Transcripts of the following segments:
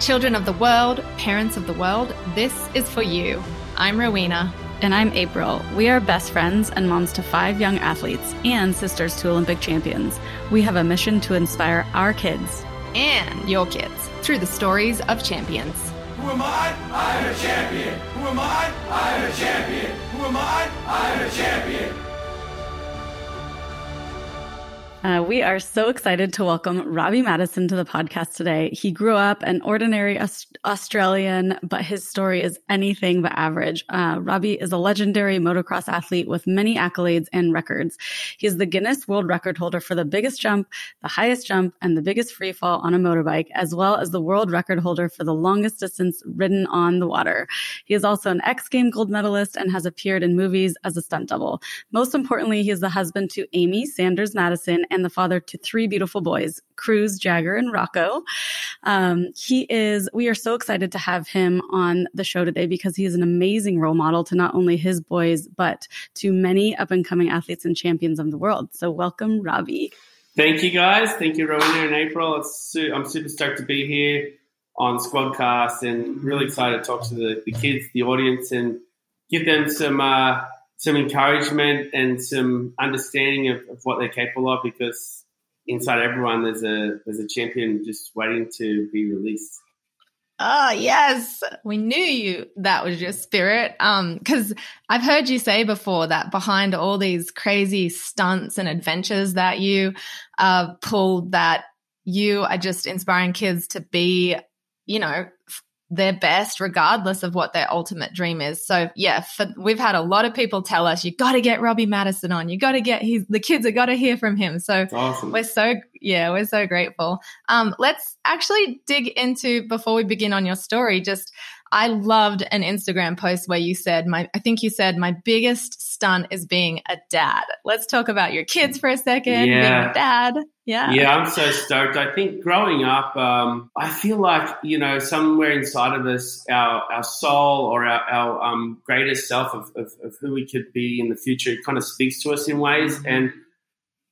Children of the world, parents of the world, this is for you. I'm Rowena. And I'm April. We are best friends and moms to five young athletes and sisters to Olympic champions. We have a mission to inspire our kids and your kids through the stories of champions. Who am I? I'm a champion. Who am I? I'm a champion. Who am I? I'm a champion. Uh, we are so excited to welcome Robbie Madison to the podcast today. He grew up an ordinary Aust- Australian, but his story is anything but average. Uh, Robbie is a legendary motocross athlete with many accolades and records. He is the Guinness World Record holder for the biggest jump, the highest jump, and the biggest free fall on a motorbike, as well as the world record holder for the longest distance ridden on the water. He is also an X Game gold medalist and has appeared in movies as a stunt double. Most importantly, he is the husband to Amy Sanders Madison and the father to three beautiful boys, Cruz, Jagger, and Rocco. Um, he is, we are so excited to have him on the show today because he is an amazing role model to not only his boys, but to many up and coming athletes and champions of the world. So welcome, Robbie. Thank you, guys. Thank you, Rowena and April. Su- I'm super stoked to be here on Squadcast and really excited to talk to the, the kids, the audience, and give them some uh, some encouragement and some understanding of, of, what they're capable of because inside everyone there's a there's a champion just waiting to be released. Oh yes, we knew you that was your spirit. Um, because I've heard you say before that behind all these crazy stunts and adventures that you uh pulled, that you are just inspiring kids to be, you know, their best regardless of what their ultimate dream is. So yeah, for, we've had a lot of people tell us you got to get Robbie Madison on. You got to get he's the kids have got to hear from him. So awesome. we're so yeah, we're so grateful. Um, let's actually dig into before we begin on your story. Just I loved an Instagram post where you said my I think you said my biggest stunt is being a dad. Let's talk about your kids for a second. Yeah. Being a dad. Yeah. Yeah, I'm so stoked. I think growing up, um, I feel like, you know, somewhere inside of us, our, our soul or our, our um, greatest self of, of, of, who we could be in the future kind of speaks to us in ways. Mm-hmm. And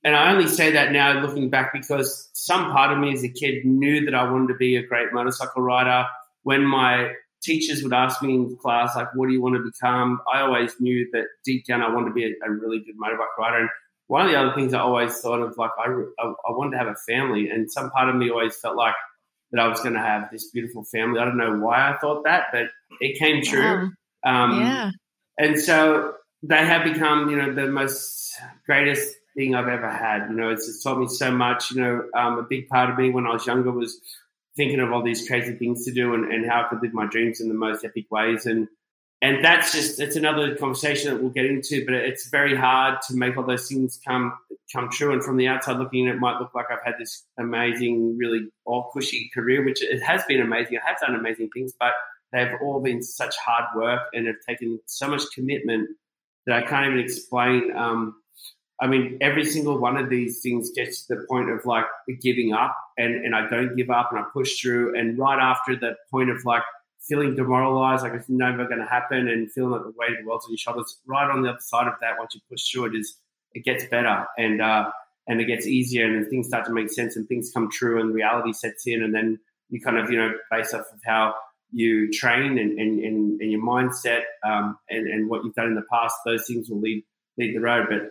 and I only say that now looking back because some part of me as a kid knew that I wanted to be a great motorcycle rider. When my teachers would ask me in class, like, what do you want to become? I always knew that deep down I wanted to be a, a really good motorbike rider. And one of the other things I always thought of, like I, I, I wanted to have a family, and some part of me always felt like that I was going to have this beautiful family. I don't know why I thought that, but it came true. Um, yeah. And so they have become, you know, the most greatest thing I've ever had. You know, it's, it's taught me so much. You know, um, a big part of me when I was younger was thinking of all these crazy things to do and, and how I could live my dreams in the most epic ways. And and that's just it's another conversation that we'll get into but it's very hard to make all those things come come true and from the outside looking in it might look like i've had this amazing really all cushy career which it has been amazing i have done amazing things but they've all been such hard work and have taken so much commitment that i can't even explain um, i mean every single one of these things gets to the point of like giving up and, and i don't give up and i push through and right after the point of like feeling demoralized, like it's never going to happen, and feeling like the weight of the world's on your shoulders. Right on the other side of that, once you push through it, is it gets better and uh, and it gets easier, and things start to make sense, and things come true, and reality sets in, and then you kind of you know based off of how you train and and, and, and your mindset um, and and what you've done in the past, those things will lead lead the road, but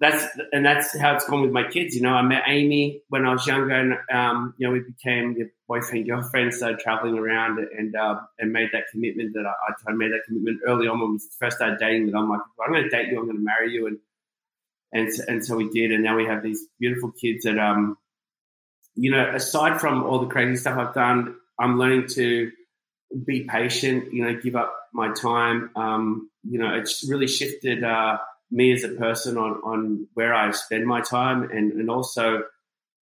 that's and that's how it's gone with my kids. You know, I met Amy when I was younger, and um, you know, we became boyfriend girlfriend. Started traveling around and uh, and made that commitment that I, I made that commitment early on when we first started dating. That I'm like, I'm going to date you. I'm going to marry you, and and and so we did. And now we have these beautiful kids. That um, you know, aside from all the crazy stuff I've done, I'm learning to be patient. You know, give up my time. Um, you know, it's really shifted. Uh, me as a person on, on where I spend my time and, and also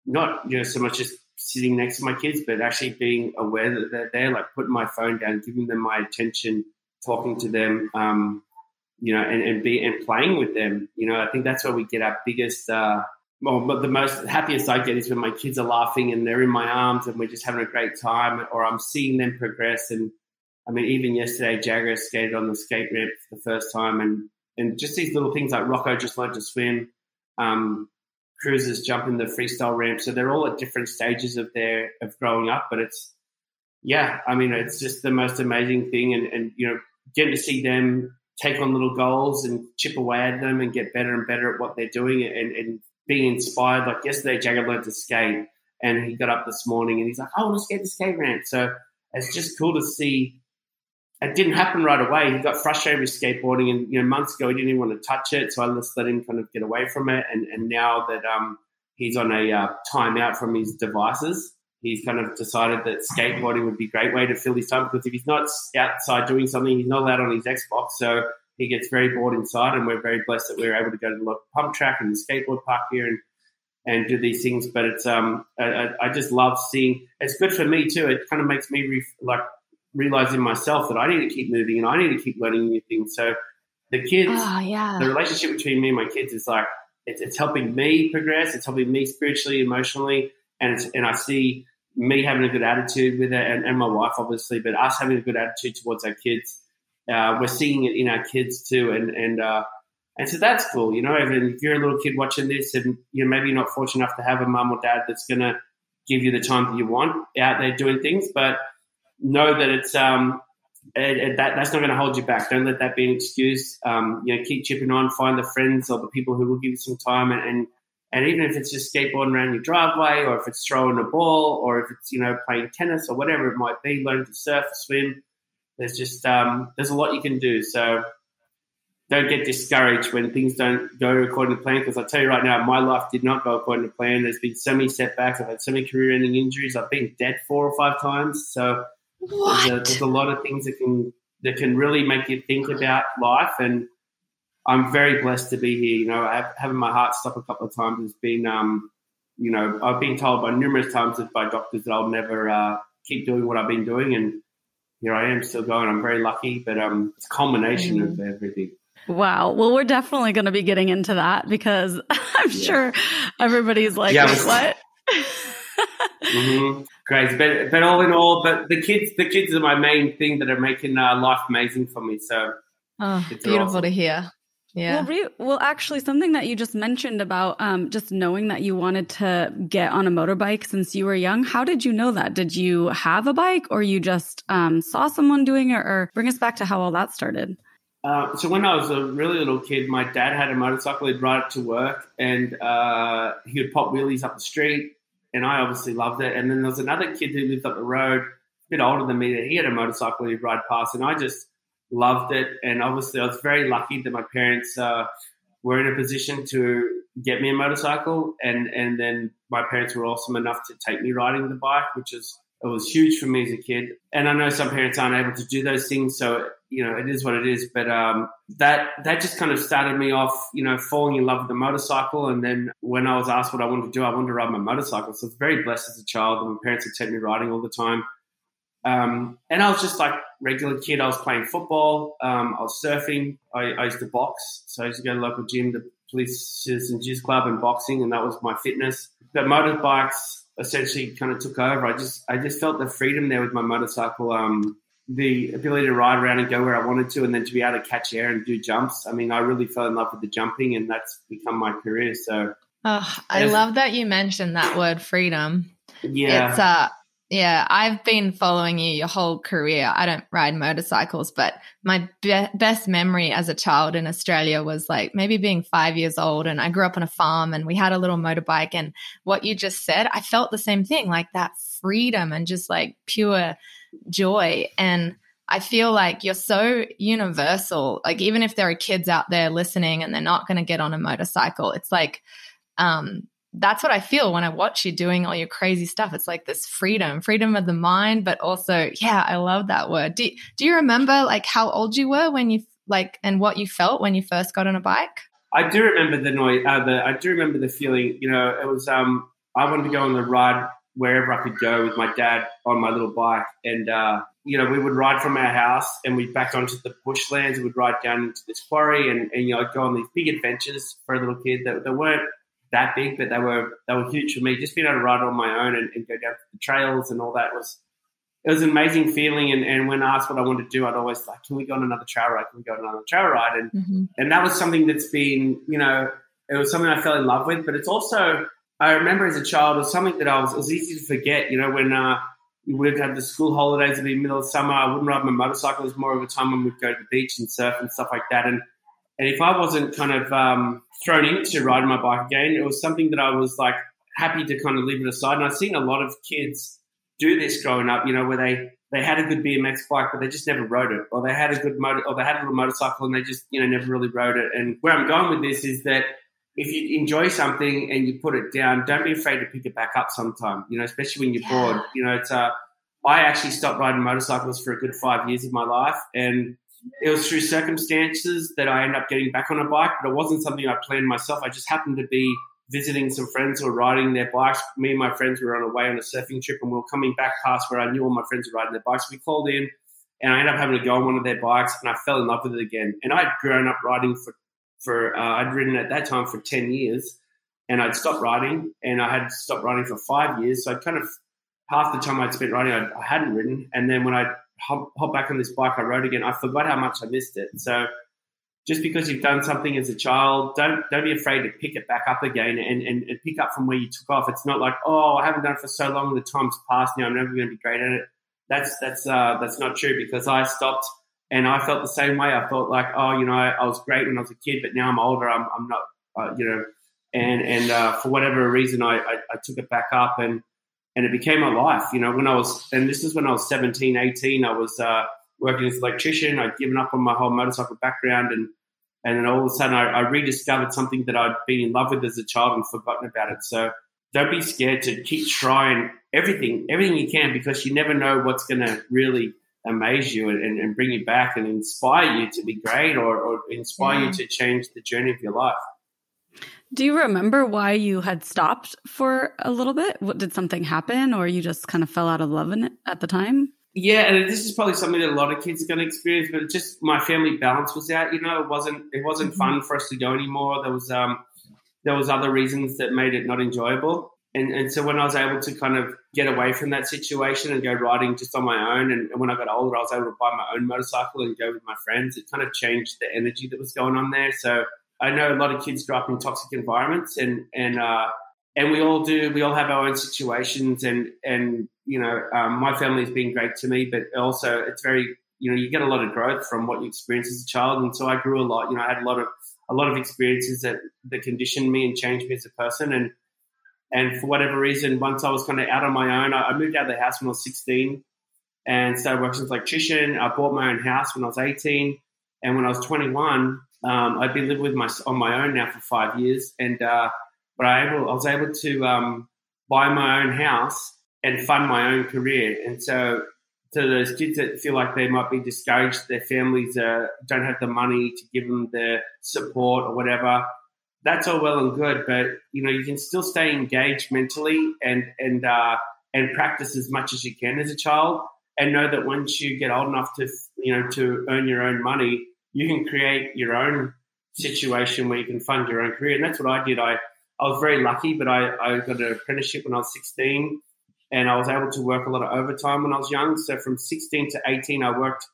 not you know so much just sitting next to my kids, but actually being aware that they're there, like putting my phone down, giving them my attention, talking to them, um, you know, and, and be and playing with them. You know, I think that's where we get our biggest uh, well, but the most happiest I get is when my kids are laughing and they're in my arms and we're just having a great time, or I'm seeing them progress. And I mean, even yesterday, Jagger skated on the skate ramp for the first time, and and just these little things like Rocco just learned to swim, um, Cruz's jumping the freestyle ramp. So they're all at different stages of their of growing up, but it's yeah, I mean, it's just the most amazing thing, and and you know, getting to see them take on little goals and chip away at them and get better and better at what they're doing and, and being inspired. Like yesterday, Jagger learned to skate and he got up this morning and he's like, I want to skate the skate ramp. So it's just cool to see. It didn't happen right away. He got frustrated with skateboarding and, you know, months ago he didn't even want to touch it. So I just let him kind of get away from it. And, and now that um, he's on a uh, timeout from his devices, he's kind of decided that skateboarding would be a great way to fill his time because if he's not outside doing something, he's not allowed on his Xbox. So he gets very bored inside, and we're very blessed that we're able to go to the pump track and the skateboard park here and and do these things. But it's um I, I just love seeing. It's good for me too. It kind of makes me re, like realizing myself that I need to keep moving and I need to keep learning new things. So the kids, oh, yeah. the relationship between me and my kids is like it's, it's helping me progress. It's helping me spiritually, emotionally, and it's, and I see me having a good attitude with it, and, and my wife obviously, but us having a good attitude towards our kids. Uh, we're seeing it in our kids too, and and uh, and so that's cool, you know. Even if you're a little kid watching this, and you know maybe you're not fortunate enough to have a mum or dad that's going to give you the time that you want out there doing things, but know that it's um that that's not going to hold you back. Don't let that be an excuse. Um, you know, keep chipping on. Find the friends or the people who will give you some time and, and and even if it's just skateboarding around your driveway, or if it's throwing a ball, or if it's you know playing tennis or whatever it might be, learning to surf, swim. There's just um, there's a lot you can do. So don't get discouraged when things don't go according to plan. Because I tell you right now, my life did not go according to plan. There's been so many setbacks. I've had so many career-ending injuries. I've been dead four or five times. So there's a, there's a lot of things that can that can really make you think about life and I'm very blessed to be here. You know, have, having my heart stop a couple of times has been, um, you know, I've been told by numerous times by doctors that I'll never uh, keep doing what I've been doing, and here I am still going. I'm very lucky, but um, it's a combination mm. of everything. Wow. Well, we're definitely going to be getting into that because I'm yeah. sure everybody's like, yeah, what? mm-hmm. Crazy, but but all in all, but the kids, the kids are my main thing that are making uh, life amazing for me. So, oh, beautiful awesome. to hear. Yeah. Well, re- well, actually, something that you just mentioned about um, just knowing that you wanted to get on a motorbike since you were young. How did you know that? Did you have a bike, or you just um, saw someone doing it? Or bring us back to how all that started. Uh, so when I was a really little kid, my dad had a motorcycle. He'd ride it to work, and uh, he would pop wheelies up the street, and I obviously loved it. And then there was another kid who lived up the road, a bit older than me, that he had a motorcycle he'd ride past, and I just loved it. And obviously, I was very lucky that my parents uh, were in a position to get me a motorcycle. And, and then my parents were awesome enough to take me riding the bike, which is it was huge for me as a kid. And I know some parents aren't able to do those things, so you know it is what it is. But um, that that just kind of started me off, you know, falling in love with the motorcycle. And then when I was asked what I wanted to do, I wanted to ride my motorcycle. So I was very blessed as a child, and my parents would take me riding all the time. Um, and I was just like regular kid. I was playing football. Um, I was surfing. I, I, used to box. So I used to go to local gym, the Police Citizens Youth Club, and boxing, and that was my fitness. But motorbikes essentially kind of took over. I just I just felt the freedom there with my motorcycle. Um, the ability to ride around and go where I wanted to, and then to be able to catch air and do jumps. I mean, I really fell in love with the jumping, and that's become my career. So, oh, I love that you mentioned that word freedom. Yeah, it's uh, yeah, I've been following you your whole career. I don't ride motorcycles, but my be- best memory as a child in Australia was like maybe being five years old. And I grew up on a farm and we had a little motorbike. And what you just said, I felt the same thing like that freedom and just like pure joy. And I feel like you're so universal. Like, even if there are kids out there listening and they're not going to get on a motorcycle, it's like, um, that's what I feel when I watch you doing all your crazy stuff. It's like this freedom, freedom of the mind, but also, yeah, I love that word. Do, do you remember like how old you were when you like, and what you felt when you first got on a bike? I do remember the noise. Uh, the, I do remember the feeling. You know, it was. Um, I wanted to go on the ride wherever I could go with my dad on my little bike, and uh, you know, we would ride from our house and we'd back onto the bushlands. and We would ride down into this quarry, and, and you know, go on these big adventures for a little kid that, that weren't that big, but they were they were huge for me. Just being able to ride on my own and, and go down the trails and all that was it was an amazing feeling. And, and when asked what I wanted to do, I'd always like, can we go on another trail ride? Can we go on another trail ride? And mm-hmm. and that was something that's been, you know, it was something I fell in love with. But it's also I remember as a child, it was something that I was it was easy to forget. You know, when uh, we'd have the school holidays in the middle of summer. I wouldn't ride my motorcycle. It was more of a time when we'd go to the beach and surf and stuff like that. And and if I wasn't kind of um, thrown into riding my bike again, it was something that I was like happy to kind of leave it aside. And I've seen a lot of kids do this growing up, you know, where they they had a good BMX bike, but they just never rode it, or they had a good motor, or they had a little motorcycle and they just you know never really rode it. And where I'm going with this is that if you enjoy something and you put it down, don't be afraid to pick it back up sometime. You know, especially when you're yeah. bored. You know, it's uh, I actually stopped riding motorcycles for a good five years of my life, and it was through circumstances that I ended up getting back on a bike, but it wasn't something I planned myself. I just happened to be visiting some friends who were riding their bikes. Me and my friends were on a way on a surfing trip, and we were coming back past where I knew all my friends were riding their bikes. We called in, and I ended up having to go on one of their bikes, and I fell in love with it again. And I'd grown up riding for for uh, I'd ridden at that time for ten years, and I'd stopped riding, and I had stopped riding for five years. So I kind of half the time I'd spent riding, I, I hadn't ridden, and then when I hop, hop back on this bike, I rode again. I forgot how much I missed it. So just because you've done something as a child, don't don't be afraid to pick it back up again and, and, and, pick up from where you took off. It's not like, oh, I haven't done it for so long, the time's passed now, I'm never going to be great at it. That's that's uh, that's not true because I stopped and I felt the same way. I felt like, oh, you know, I, was great when I was a kid, but now I'm older, I'm, I'm not, uh, you know, and and uh, for whatever reason, I, I, I took it back up and and it became my life. You know, when I was, and this is when I was 17, 18, I was uh, working as an electrician. I'd given up on my whole motorcycle background, and and then all of a sudden, I, I rediscovered something that I'd been in love with as a child and forgotten about it. So don't be scared to keep trying everything, everything you can, because you never know what's going to really amaze you and, and, bring you back and inspire you to be great or, or inspire yeah. you to change the journey of your life. Do you remember why you had stopped for a little bit? What did something happen, or you just kind of fell out of love in it at the time? Yeah, and this is probably something that a lot of kids are going to experience. But just my family balance was out. You know, it wasn't it wasn't mm-hmm. fun for us to go anymore. There was um there was other reasons that made it not enjoyable. And and so when I was able to kind of get away from that situation and go riding just on my own, and, and when I got older, I was able to buy my own motorcycle and go with my friends. It kind of changed the energy that was going on there. So I know a lot of kids grow up in toxic environments, and and uh, and we all do. We all have our own situations, and and you know, um, my family has been great to me, but also it's very you know you get a lot of growth from what you experience as a child, and so I grew a lot. You know, I had a lot of a lot of experiences that that conditioned me and changed me as a person, and and for whatever reason, once I was kind of out on my own, I, moved out of the house when I was 16 and started working as an electrician. I bought my own house when I was 18, and when I was 21, um, I'd been living with my on my own now for five years, and uh, but I, able, I was able to um, buy my own house and fund my own career. And so, to those kids that feel like they might be discouraged, their families uh, don't have the money to give them the support or whatever. That's all well and good, but you know you can still stay engaged mentally and and uh, and practice as much as you can as a child, and know that once you get old enough to you know to earn your own money, you can create your own situation where you can fund your own career. And that's what I did. I, I was very lucky, but I, I got an apprenticeship when I was 16 and I was able to work a lot of overtime when I was young. So from 16 to 18, I worked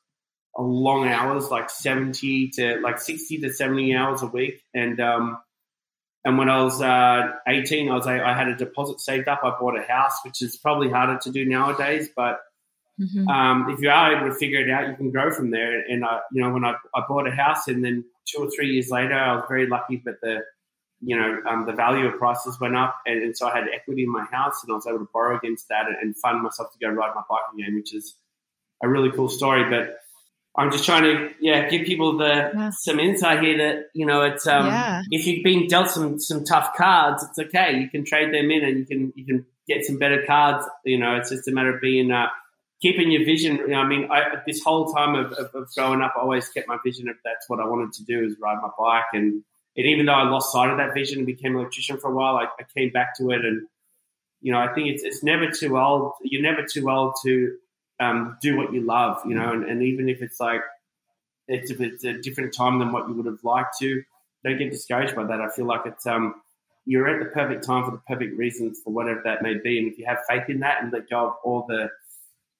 long hours, like 70 to like 60 to 70 hours a week. And, um, and when I was uh, 18, I was I had a deposit saved up. I bought a house, which is probably harder to do nowadays, but Mm-hmm. Um, if you are able to figure it out, you can grow from there. And I, you know, when I, I bought a house, and then two or three years later, I was very lucky, that the, you know, um, the value of prices went up, and, and, so I had equity in my house, and I was able to borrow against that and, and fund myself to go ride my bike again, which is a really cool story. But I'm just trying to, yeah, give people the yeah. some insight here that you know, it's um, yeah. if you've been dealt some some tough cards, it's okay. You can trade them in, and you can you can get some better cards. You know, it's just a matter of being. Uh, keeping your vision. You know, I mean, I, this whole time of, of, of, growing up, I always kept my vision of that's what I wanted to do is ride my bike. And, and even though I lost sight of that vision and became an electrician for a while, I, I came back to it. And, you know, I think it's, it's never too old. You're never too old to um, do what you love, you know, and, and even if it's like, it's, if it's a different time than what you would have liked to, don't get discouraged by that. I feel like it's, um, you're at the perfect time for the perfect reasons for whatever that may be. And if you have faith in that and let go of all the,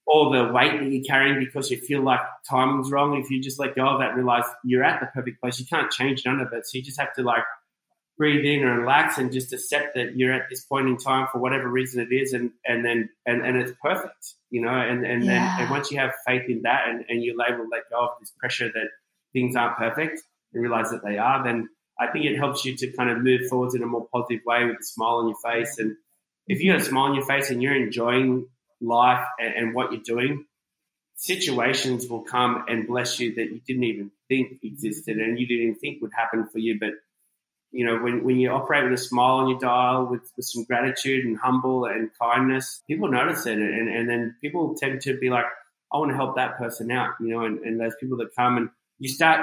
all the weight that you're carrying because you feel like timing's wrong. If you just let go of that, realize you're at the perfect place. You can't change none of it. So you just have to like breathe in and relax and just accept that you're at this point in time for whatever reason it is and and then and, and it's perfect you know and and Yeah. then and once you have faith in that and, and you're able to let go of this pressure that things aren't perfect and realize that they are then i think it helps you to kind of move forwards in a more positive way with a smile on your face and if you have a smile on your face and you're enjoying life and, and what you're doing situations will come and bless you that you didn't even think existed and you didn't think would happen for you but you know, when, when you operate with a smile on your dial, with, with some gratitude and humble and kindness, people notice it. And, and then people tend to be like, I want to help that person out, you know, and, and those people that come and you start,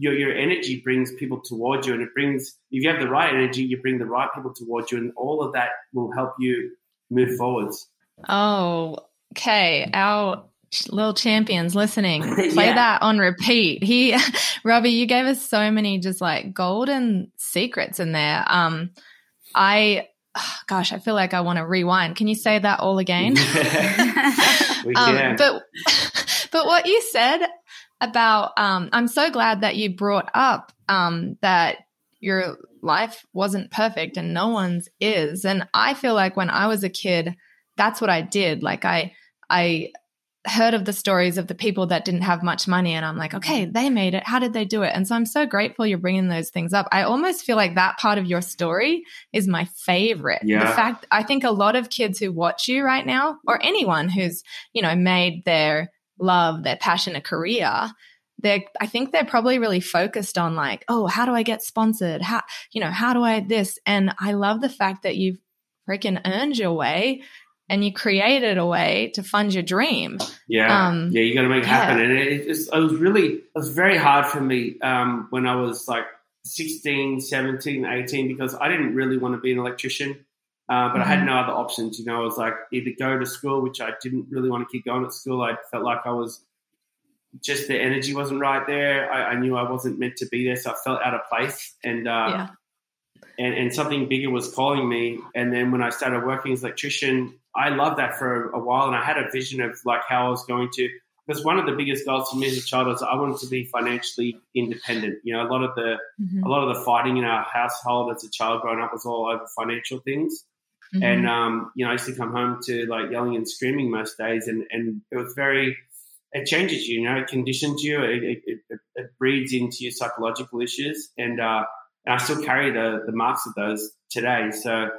your, your energy brings people towards you and it brings, if you have the right energy, you bring the right people towards you and all of that will help you move forwards. Oh, okay. Our little champions listening, play Yeah. that on repeat. He, Robbie, you gave us so many just like golden secrets in there. Um, I, gosh, I feel like I want to rewind. Can you say that all again? We Um, but but what you said about um, I'm so glad that you brought up um, that your life wasn't perfect and no one's is. And I feel like when I was a kid, that's what I did. Like I I heard of the stories of the people that didn't have much money and I'm like, okay, mm. they made it. How did they do it? And so I'm so grateful you're bringing those things up. I almost feel like that part of your story is my favorite. The fact I think a lot of kids who watch you right now or anyone who's, you know, made their love, their passion a career, they're I think they're probably really focused on like, oh, how do I get sponsored? How you know, how do I this? And I love the fact that you've freaking earned your way and you created a way to fund your dream. Yeah, Um, yeah, you got to make it yeah. happen. And it, it, was, it was really, it was very hard for me um, when I was like 16, 17, 18, because I didn't really want to be an electrician, uh, but I had Mhm. no other options. You know, I was like either go to school, which I didn't really want to keep going at school. I felt like I was just the energy wasn't right there. I, I knew I wasn't meant to be there, so I felt out of place. And uh, yeah. and, and something bigger was calling me. And then when I started working as an electrician, I loved that for a while. And I had a vision of like how I was going to, because one of the biggest goals for me as a child was I wanted to be financially independent. You know, a lot of the, Mhm. a lot of the fighting in our household as a child growing up was all over financial things. Mhm. And, um, you know, I used to come home to like yelling and screaming most days. And, and it was very, it changes you, you know, it conditions you, it, it, it, it breeds into your psychological issues. And, uh, and I still carry the, the marks of those today. So,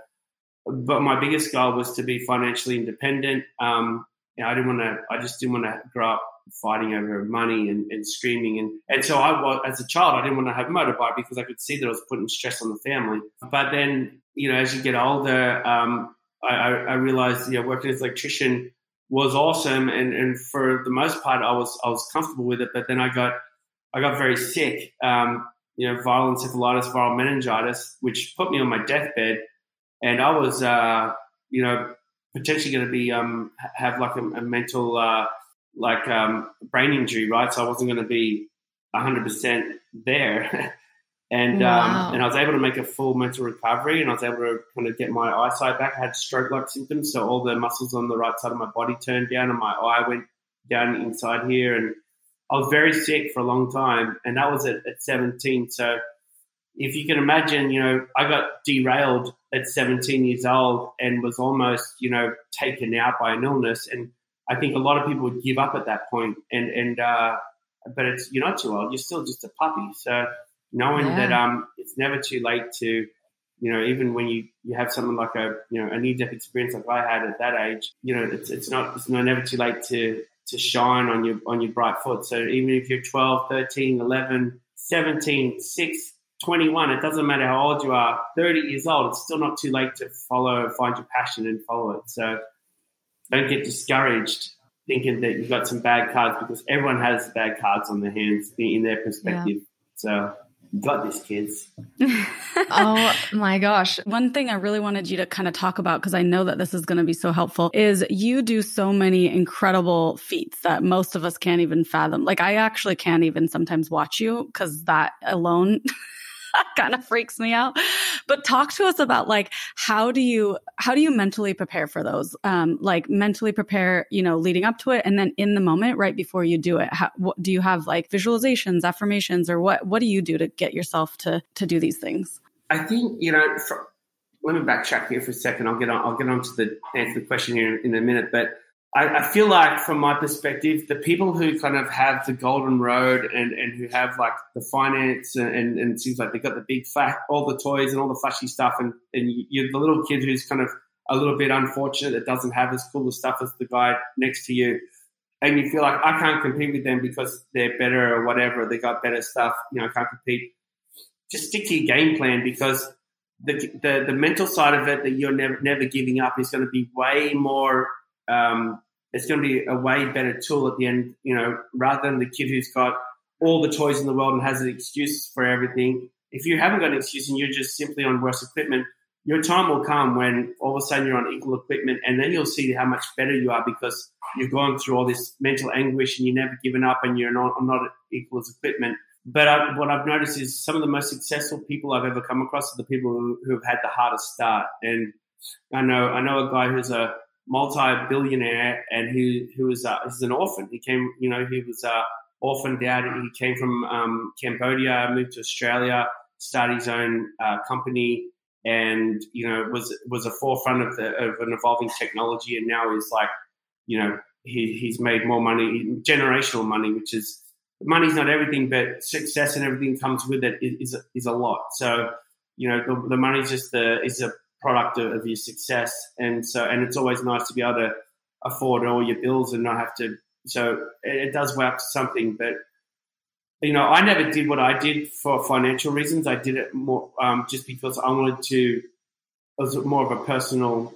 but my biggest goal was to be financially independent. Um, you know, I didn't want to, I just didn't want to grow up fighting over money and, and screaming. And, and so I was, as a child, I didn't want to have a motorbike because I could see that I was putting stress on the family. But then, you know, as you get older, um, I, I, realized, you know, working as an electrician was awesome. And, and for the most part, I was, I was comfortable with it. But then I got, I got very sick, um, you know, viral encephalitis, viral meningitis, which put me on my deathbed. And I was, uh, you know, potentially going to be, um, have like a, a mental, uh, like, um, brain injury, right? So I wasn't going to be 100% there. and, Wow. um, and I was able to make a full mental recovery and I was able to kind of get my eyesight back. I had stroke like symptoms. So all the muscles on the right side of my body turned down and my eye went down inside here. And I was very sick for a long time. And that was at, at 17. So if you can imagine, you know, I got derailed at 17 years old and was almost, you know, taken out by an illness. And I think a lot of people would give up at that point. And, and, uh, but it's, you're not too old. You're still just a puppy. So knowing Yeah. that, um, it's never too late to, you know, even when you, you have something like a, you know, a near death experience like I had at that age, you know, it's, it's not, it's not never too late to, to shine on your, on your bright foot. So even if you're 12, 13, 11, 17, 6, 21, it doesn't matter how old you are, 30 years old, it's still not too late to follow, find your passion and follow it. So don't get discouraged thinking that you've got some bad cards because everyone has bad cards on their hands in their perspective. So you got this, kids. oh my gosh. One thing I really wanted you to kind of talk about, because I know that this is going to be so helpful, is you do so many incredible feats that most of us can't even fathom. Like, I actually can't even sometimes watch you because that alone kind of freaks me out. But talk to us about like how do you how do you mentally prepare for those? Um, like mentally prepare, you know, leading up to it, and then in the moment, right before you do it. How, what, do you have like visualizations, affirmations, or what? What do you do to get yourself to to do these things? I think you know. For, let me backtrack here for a second. I'll get on. I'll get on to the answer the question here in a minute. But I, I, feel like, from my perspective, the people who kind of have the golden road and, and who have like the finance and, and, and it seems like they've got the big fat, all the toys and all the flashy stuff, and and you're the little kid who's kind of a little bit unfortunate that doesn't have as cool of stuff as the guy next to you. And you feel like I can't compete with them because they're better or whatever. They got better stuff. You know, I can't compete. Just stick to your game plan because the, the, the mental side of it that you're never never giving up is going to be way more. Um, it's going to be a way better tool at the end. You know, rather than the kid who's got all the toys in the world and has an excuse for everything. If you haven't got an excuse and you're just simply on worse equipment, your time will come when all of a sudden you're on equal equipment, and then you'll see how much better you are because you're going through all this mental anguish and you're never given up and you're not, not equal as equipment. But I, what I've noticed is some of the most successful people I've ever come across are the people who, who have had the hardest start. And I know I know a guy who's a multi-billionaire and who who is uh, he's an orphan. He came, you know, he was uh, orphaned out. He came from um, Cambodia, moved to Australia, started his own uh, company, and you know was was a forefront of the of an evolving technology. And now he's like, you know, he, he's made more money, generational money, which is money's not everything, but success and everything comes with it is is a lot. So you know the, the money's just the is a product of, of, your success, and so and it's always nice to be able to afford all your bills and not have to. So it, it does up to something, but you know I never did what I did for financial reasons. I did it more um, just because I wanted to. It was more of a personal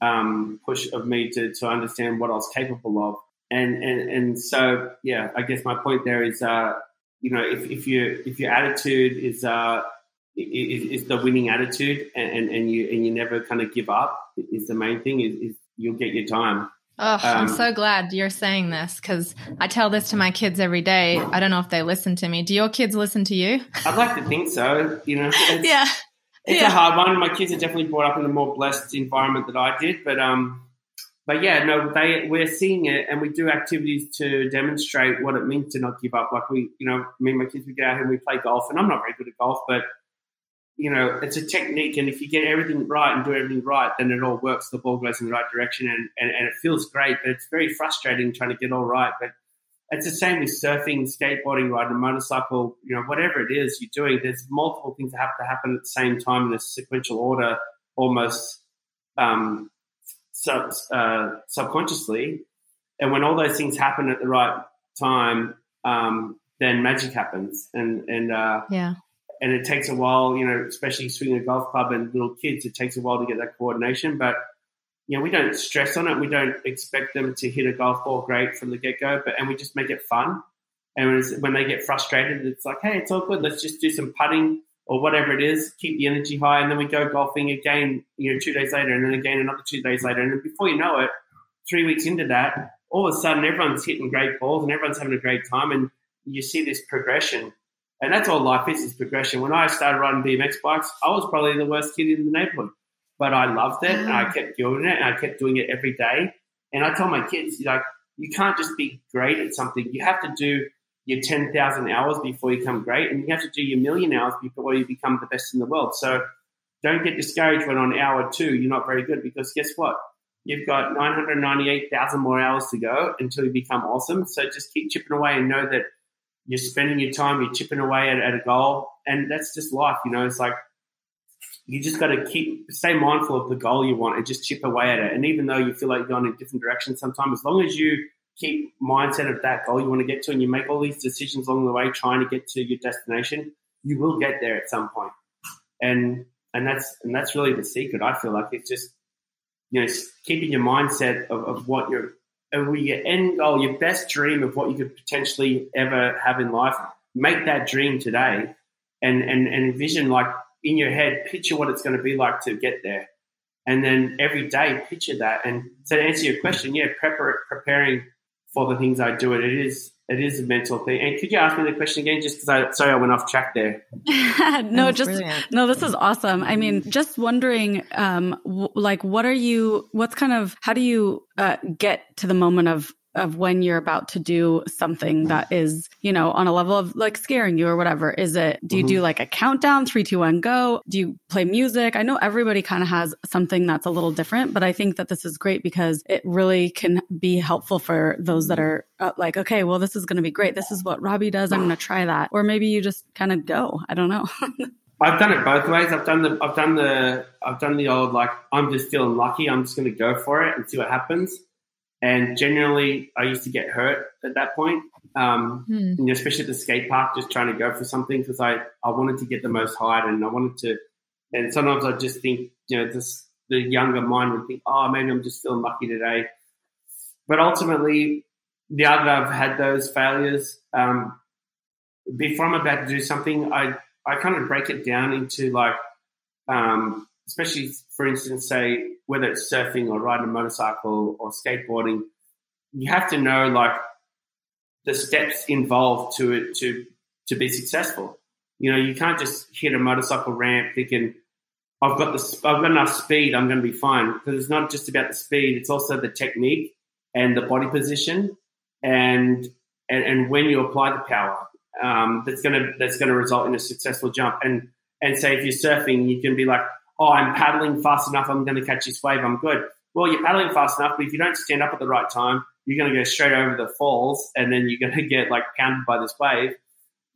um, push of me to to understand what I was capable of and and and so yeah, I guess my point there is, uh, you know, if if you if your attitude is uh is, is the winning attitude, and, and you and you never kind of give up is the main thing. Is, is you'll get your time. Oh, um, I'm so glad you're saying this because I tell this to my kids every day. I don't know if they listen to me. Do your kids listen to you? I'd like to think so. You know, yeah, it's yeah. a hard one. My kids are definitely brought up in a more blessed environment that I did, but um, but yeah, no, they we're seeing it, and we do activities to demonstrate what it means to not give up. Like we, you know, me and my kids we get out here and we play golf, and I'm not very good at golf, but you know, it's a technique, and if you get everything right and do everything right, then it all works. The ball goes in the right direction, and, and, and it feels great. But it's very frustrating trying to get all right. But it's the same with surfing, skateboarding, riding a motorcycle. You know, whatever it is you're doing, there's multiple things that have to happen at the same time in a sequential order, almost. Um, sub, uh, subconsciously. And when all those things happen at the right time, um, then magic happens. And and uh, yeah, and it takes a while, you know, especially swinging a golf club and little kids, it takes a while to get that coordination. But you know, we don't stress on it. We don't expect them to hit a golf ball great from the get go, but and we just make it fun. And when they get frustrated, it's like, hey, it's all good. Let's just do some putting or whatever it is, keep the energy high, and then we go golfing again, you know, two days later, and then again another two days later, and before you know it, three weeks into that, all of a sudden everyone's hitting great balls and everyone's having a great time, and you see this progression, and that's all life is: is progression. When I started riding BMX bikes, I was probably the worst kid in the neighborhood, but I loved it, and I ah. kept doing it, and I kept doing it every day, and I tell my kids, like, you can't just be great at something; you have to do your 10,000 hours before you become great, and you have to do your million hours before you become the best in the world. So don't get discouraged when on hour two you're not very good because guess what? You've got 998,000 more hours to go until you become awesome. So just keep chipping away and know that you're spending your time, you're chipping away at, at a goal. And that's just life, you know, it's like you just got to keep, stay mindful of the goal you want and just chip away at it. And even though you feel like you're going in different directions sometimes, as long as you keep mindset of that goal you want to get to and you make all these decisions along the way trying to get to your destination, you will get there at some point. And and that's and that's really the secret. I feel like it's just you know keeping your mindset of, of what your of your end goal, your best dream of what you could potentially ever have in life. Make that dream today, and and and envision like in your head, picture what it's going to be like to get there, and then every day picture that. And so to answer your question, yeah, prepare, preparing for the things I do. It, it is it is a mental thing. And could you ask me the question again? Just because I sorry I went off track there. no, just brilliant. no. This is awesome. I mean, just wondering, um, w- like, what are you? What's kind of how do you uh, get to the moment of of when you're about to do something that is, you know, on a level of like scaring you or whatever? Is it, do you mm-hmm. do like a countdown, three, two, one, go? Do you play music? I know everybody kind of has something that's a little different, but I think that this is great because it really can be helpful for those that are uh, like, okay, well, this is going to be great. This is what Robbie does. I'm going to try that. Or maybe you just kind of go. I don't know. I've done it both ways. I've done the I've done the I've done the old like I'm just feeling lucky. I'm just going to go for it and see what happens. And generally, I used to get hurt at that point, um, hmm. especially at the skate park, just trying to go for something because I I wanted to get the most height and I wanted to. And sometimes I just think, you know, this the younger mind would think, oh, maybe I'm just feeling lucky today. But ultimately, the other I've had those failures. Um, before I'm about to do something, I I kind of break it down into like, um, especially for instance, say whether it's surfing or riding a motorcycle or skateboarding, you have to know like the steps involved to it to to be successful. You know, you can't just hit a motorcycle ramp thinking, "I've got the I've got enough speed, I'm going to be fine." Because it's not just about the speed; it's also the technique and the body position and and, and when you apply the power um, that's gonna that's gonna result in a successful jump. And and say if you're surfing, you can be like, oh, I'm paddling fast enough, I'm going to catch this wave, I'm good. Well, you're paddling fast enough, but if you don't stand up at the right time, you're going to go straight over the falls, and then you're going to get like pounded by this wave.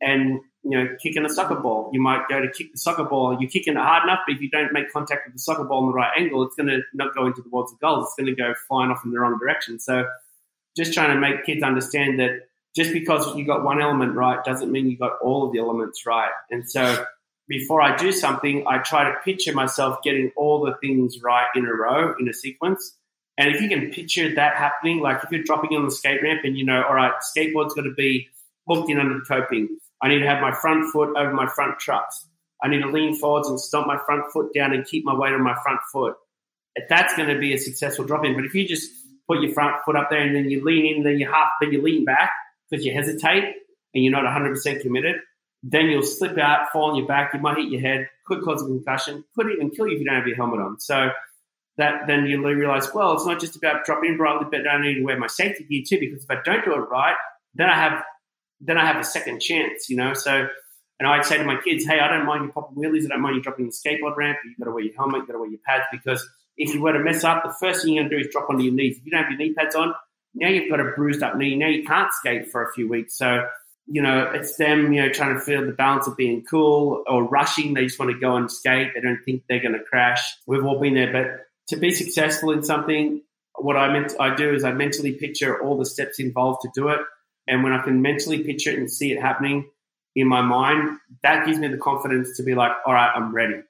And you know, kicking a soccer ball, you might go to kick the soccer ball, you're kicking it hard enough, but if you don't make contact with the soccer ball in the right angle, it's going to not go into the towards the goals. It's going to go flying off in the wrong direction. So, just trying to make kids understand that just because you got one element right doesn't mean you got all of the elements right. And so before I do something, I try to picture myself getting all the things right in a row in a sequence. And if you can picture that happening, like if you're dropping on the skate ramp and you know, all right, skateboard's got to be hooked in under the coping. I need to have my front foot over my front trucks. I need to lean forwards and stomp my front foot down and keep my weight on my front foot. That's going to be a successful drop in. But if you just put your front foot up there and then you lean in, then you half, then you lean back, because you hesitate and you're not 100% committed, then you'll slip out, fall on your back, you might hit your head, could cause a concussion, could even kill you if you don't have your helmet on. So that then you realize, well, it's not just about dropping in brightly, but I need to wear my safety gear too, because if I don't do it right, then I have then I have a second chance, you know. So and I'd say to my kids, hey, I don't mind you popping wheelies, I don't mind you dropping the skateboard ramp, you've got to wear your helmet, you've got to wear your pads, because if you were to mess up, the first thing you're going to do is drop onto your knees. If you don't have your knee pads on, now you've got a bruised up knee. Now you can't skate for a few weeks. So, you know, it's them, you know, trying to feel the balance of being cool or rushing. They just want to go and skate. They don't think they're going to crash. We've all been there. But to be successful in something, what I meant I do is I mentally picture all the steps involved to do it. And when I can mentally picture it and see it happening in my mind, that gives me the confidence to be like, all right, I'm ready.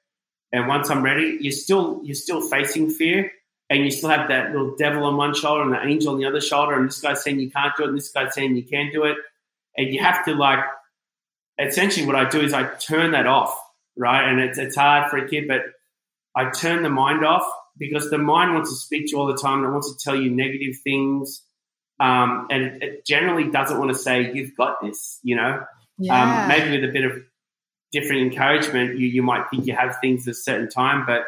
And once I'm ready, you're still you're still facing fear, and you still have that little devil on one shoulder and the angel on the other shoulder, and this guy's saying you can't do it, and this guy's saying you can do it, and you have to like. Essentially, what I do is I turn that off, right? And it's it's hard for a kid, but I turn the mind off because the mind wants to speak to you all the time. It wants to tell you negative things, um, and it, it, generally doesn't want to say you've got this. You know, um, yeah. um, maybe with a bit of different encouragement, you you might think you have things at a certain time, but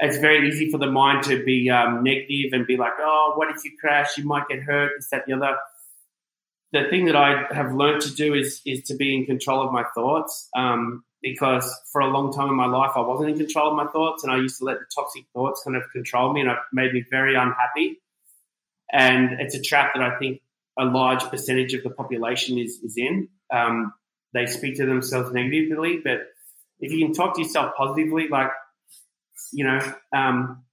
it's very easy for the mind to be um, negative and be like, oh, what if you crash? You might get hurt, this, that, the other. The thing that I have learned to do is is to be in control of my thoughts. Um, because for a long time in my life, I wasn't in control of my thoughts, and I used to let the toxic thoughts kind of control me, and it made me very unhappy. And it's a trap that I think a large percentage of the population is is in. Um, they speak to themselves negatively, but if you can talk to yourself positively, like you know, um,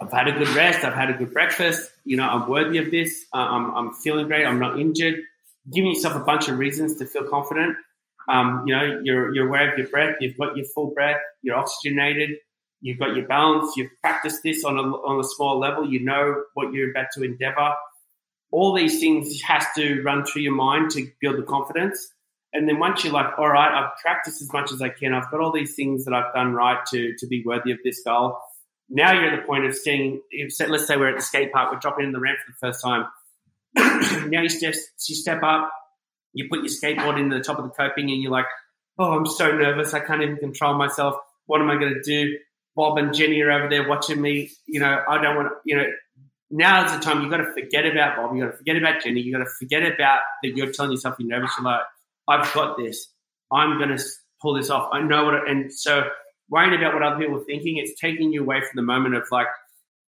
I've had a good rest. I've had a good breakfast. You know, I'm worthy of this. Uh, I'm, I'm feeling great. I'm not injured. Giving yourself a bunch of reasons to feel confident. Um, you know, you're, you're aware of your breath. You've got your full breath. You're oxygenated. You've got your balance. You've practiced this on a, on a small level. You know what you're about to endeavor. All these things has to run through your mind to build the confidence. And then once you're like, all right, I've practiced as much as I can. I've got all these things that I've done right to, to be worthy of this goal. Now you're at the point of seeing, let's say we're at the skate park, we're dropping in the ramp for the first time. now you step, you step up, you put your skateboard in the top of the coping and you're like, oh, I'm so nervous. I can't even control myself. What am I going to do? Bob and Jenny are over there watching me. You know, I don't want to, you know, now is the time you've got to forget about Bob, You've got to forget about Jenny, You've got to forget about that you're telling yourself you're nervous. You're like, I've got this. I'm going to pull this off. I know what, it, and so worrying about what other people are thinking, it's taking you away from the moment of like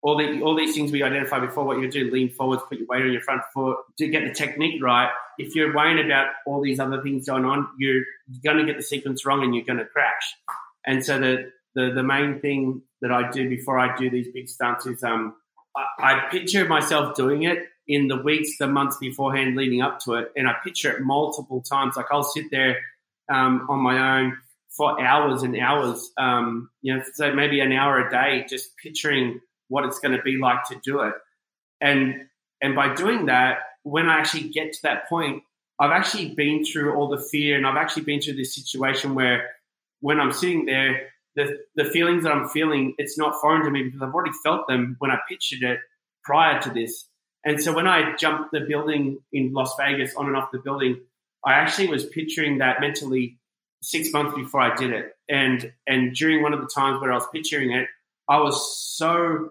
all the all these things we identified before. What you do, lean forwards, put your weight on your front foot to get the technique right. If you're worrying about all these other things going on, you're, going to get the sequence wrong and you're going to crash. And so the, the the main thing that I do before I do these big stunts is um I, I picture myself doing it in the weeks, the months beforehand leading up to it, and I picture it multiple times. Like I'll sit there um, on my own for hours and hours, um, you know, so maybe an hour a day, just picturing what it's going to be like to do it. And and by doing that, when I actually get to that point, I've actually been through all the fear, and I've actually been through this situation where when I'm sitting there, the the feelings that I'm feeling, it's not foreign to me because I've already felt them when I pictured it prior to this. And so when I jumped the building in Las Vegas on and off the building, I actually was picturing that mentally six months before I did it. And and during one of the times where I was picturing it, I was so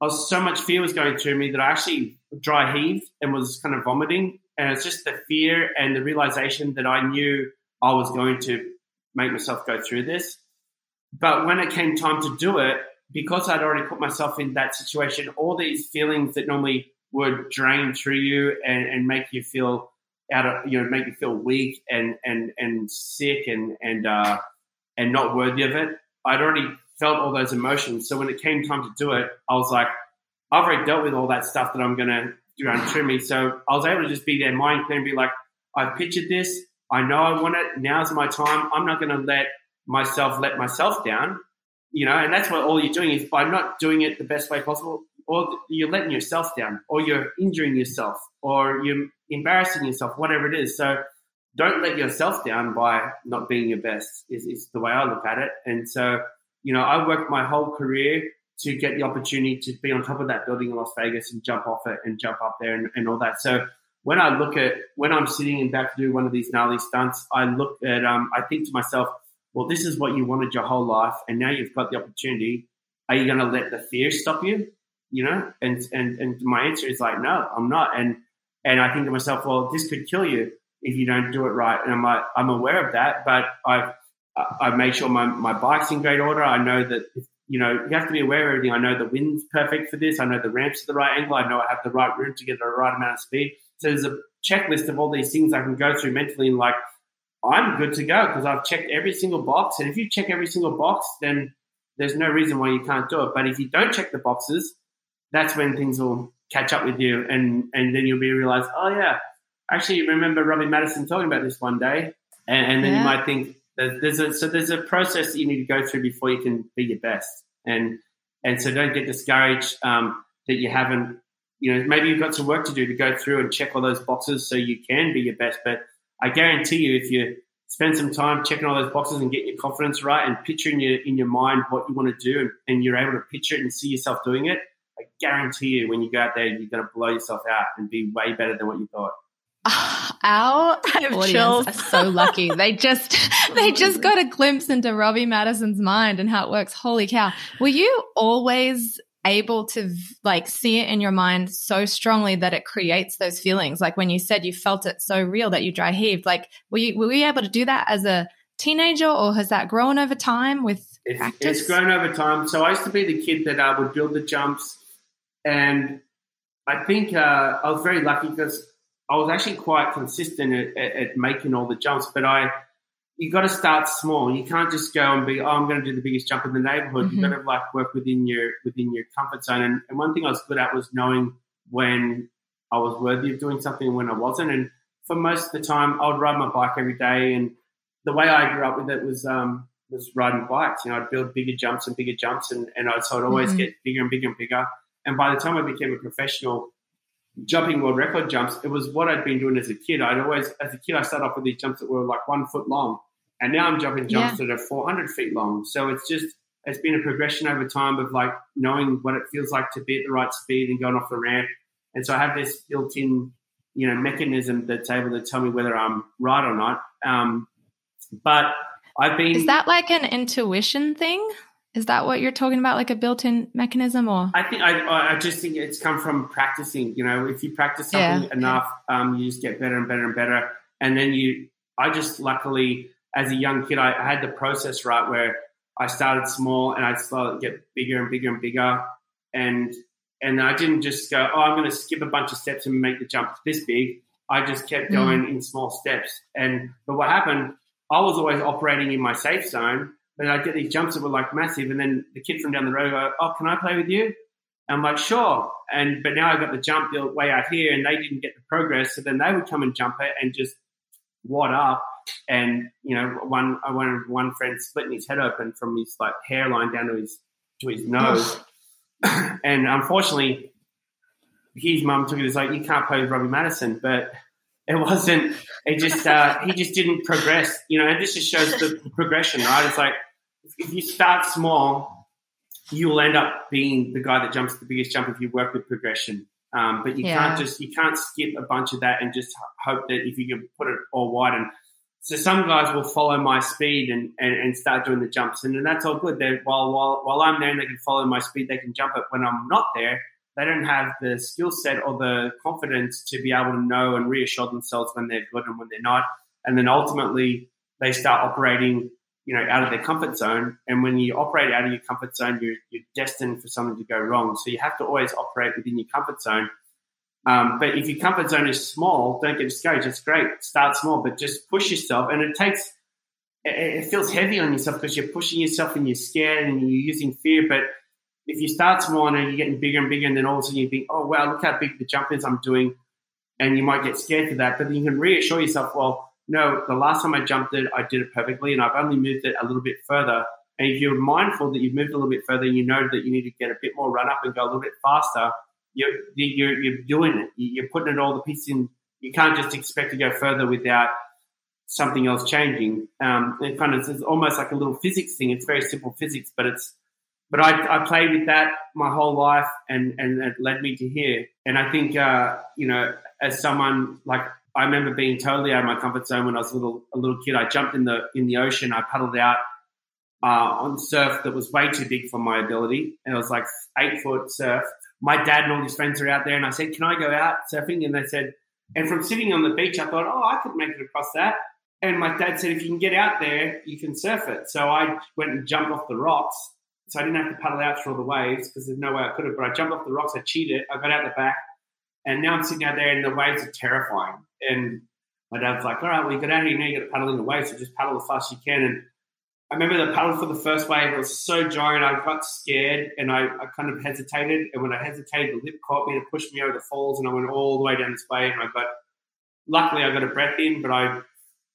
I was so much fear was going through me that I actually dry heaved and was kind of vomiting. And it's just the fear and the realization that I knew I was going to make myself go through this. But when it came time to do it, because I'd already put myself in that situation, all these feelings that normally would drain through you and, and make you feel out of you know make you feel weak and and and sick and and uh, and not worthy of it. I'd already felt all those emotions, so when it came time to do it, I was like, I've already dealt with all that stuff that I'm gonna do through me. So I was able to just be there, mind clear, and be like, I've pictured this. I know I want it. Now's my time. I'm not to let myself let myself down. You know, and that's what all you're doing is by not doing it the best way possible, or you're letting yourself down, or you're injuring yourself, or you're embarrassing yourself, whatever it is. So don't let yourself down by not being your best. Is, is the way I look at it. And so, you know, I worked my whole career to get the opportunity to be on top of that building in Las Vegas and jump off it and jump up there and, and all that. So when I look at when I'm sitting and back to do one of these gnarly stunts, I look at um, I think to myself, well, this is what you wanted your whole life, and now you've got the opportunity. Are you going to let the fear stop you? You know, and and and my answer is like, no, I'm not. And and I think to myself, well, this could kill you if you don't do it right. And I'm like, I'm aware of that, but I've I've made sure my my bike's in great order. I know that you know you have to be aware of everything. I know the wind's perfect for this. I know the ramps are the right angle. I know I have the right room to get the right amount of speed. So there's a checklist of all these things I can go through mentally and like I'm good to go because I've checked every single box. And if you check every single box, then there's no reason why you can't do it. But if you don't check the boxes, that's when things will catch up with you. And, and then you'll be realize, oh, yeah, actually, you remember Robbie Maddison talking about this one day. And, and then yeah. you might think, there's a, so there's a process that you need to go through before you can be your best. And, and so don't get discouraged um, that you haven't, you know, maybe you've got some work to do to go through and check all those boxes so you can be your best. But I guarantee you, if you spend some time checking all those boxes and getting your confidence right and picturing your, in your mind what you want to do and you're able to picture it and see yourself doing it, I guarantee you when you go out there, you're going to blow yourself out and be way better than what you thought. Our audience chills. are so lucky. They just they just got a glimpse into Robbie Maddison's mind and how it works. Holy cow. Were you always able to like see it in your mind so strongly that it creates those feelings. Like when you said you felt it so real that you dry heaved, like were you, were you able to do that as a teenager or has that grown over time with it's. It's grown over time. So I used to be the kid that uh, would build the jumps and I think uh, I was very lucky because I was actually quite consistent at, at, at making all the jumps, but I, you got to start small. You can't just go and be, oh, I'm going to do the biggest jump in the neighborhood. Mm-hmm. You've got to like work within your within your comfort zone. And, and, one thing I was good at was knowing when I was worthy of doing something and when I wasn't. And for most of the time, I would ride my bike every day. And the way I grew up with it was um, was riding bikes. You know, I'd build bigger jumps and bigger jumps, and, and I'd, so I'd always mm-hmm. get bigger and bigger and bigger. And by the time I became a professional, jumping world record jumps, it was what I'd been doing as a kid. I'd always, as a kid, I started off with these jumps that were like one foot long. And now I'm jumping jumps yeah. that are 400 feet long. So it's just, it's been a progression over time of like knowing what it feels like to be at the right speed and going off the ramp. And so I have this built in, you know, mechanism that's able to tell me whether I'm right or not. Um, but I've been. Is that like an intuition thing? Is that what you're talking about, like a built-in mechanism, or? I think I, I just think it's come from practicing. You know, if you practice something Yeah, enough, um, you just get better and better and better. And then you, I just luckily, as a young kid, I, I had the process right where I started small and I started to get bigger and bigger and bigger, and and I didn't just go, oh, I'm going to skip a bunch of steps and make the jump this big. I just kept Mm. going in small steps. And but what happened? I was always operating in my safe zone, but I get these jumps that were like massive, and then the kid from down the road go, "Oh, can I play with you?" I'm like, "Sure." And but now I've got the jump built way out here, and they didn't get the progress, so then they would come and jump it and just wad up. And you know, one I one one friend splitting his head open from his like hairline down to his to his nose, and unfortunately, his mum took it as like, "You can't play with Robbie Maddison," but it wasn't. It just uh, he just didn't progress. You know, and this just shows the progression, right? It's like if you start small, you will end up being the guy that jumps the biggest jump if you work with progression. Um, but you Yeah. can't just you can't skip a bunch of that and just hope that if you can put it all wide and so some guys will follow my speed and, and, and start doing the jumps and, then that's all good. They while while while I'm there and they can follow my speed, they can jump it. When I'm not there, they don't have the skill set or the confidence to be able to know and reassure themselves when they're good and when they're not. And then ultimately they start operating, you know, out of their comfort zone. And when you operate out of your comfort zone, you're, you're destined for something to go wrong. So you have to always operate within your comfort zone. Um, but if your comfort zone is small, don't get discouraged. It's great. Start small, but just push yourself. And it takes, it, it feels heavy on yourself because you're pushing yourself and you're scared and you're using fear. But if you start small and you're getting bigger and bigger, and then all of a sudden you think, oh, wow, look how big the jump is I'm doing. And you might get scared for that. But then you can reassure yourself, well, no, the last time I jumped it, I did it perfectly and I've only moved it a little bit further. And if you're mindful that you've moved a little bit further, you know that you need to get a bit more run up and go a little bit faster. You're, you're, you're doing it. You're putting it all the pieces in. You can't just expect to go further without something else changing. Um, it kind of it's almost like a little physics thing. It's very simple physics, but it's but I, I played with that my whole life, and and it led me to here. And I think uh, you know, as someone like I remember being totally out of my comfort zone when I was a little a little kid. I jumped in the in the ocean. I paddled out uh, on surf that was way too big for my ability, and it was like eight foot surf. My dad and all his friends are out there, and I said, "Can I go out surfing?" And they said, and from sitting on the beach, I thought, "Oh, I could make it across that." And my dad said, "If you can get out there, you can surf it." So I went and jumped off the rocks. So I didn't have to paddle out through all the waves because there's no way I could have. But I jumped off the rocks. I cheated. I got out the back, and now I'm sitting out there, and the waves are terrifying. And my dad's like, "All right, well, you got out here. You got to paddle in the waves. So just paddle as fast as you can." And I remember the paddle for the first wave. Was so giant. I got scared and I, I kind of hesitated. And when I hesitated, the lip caught me and pushed me over the falls. And I went all the way down this wave. And I got, luckily, I got a breath in, but I,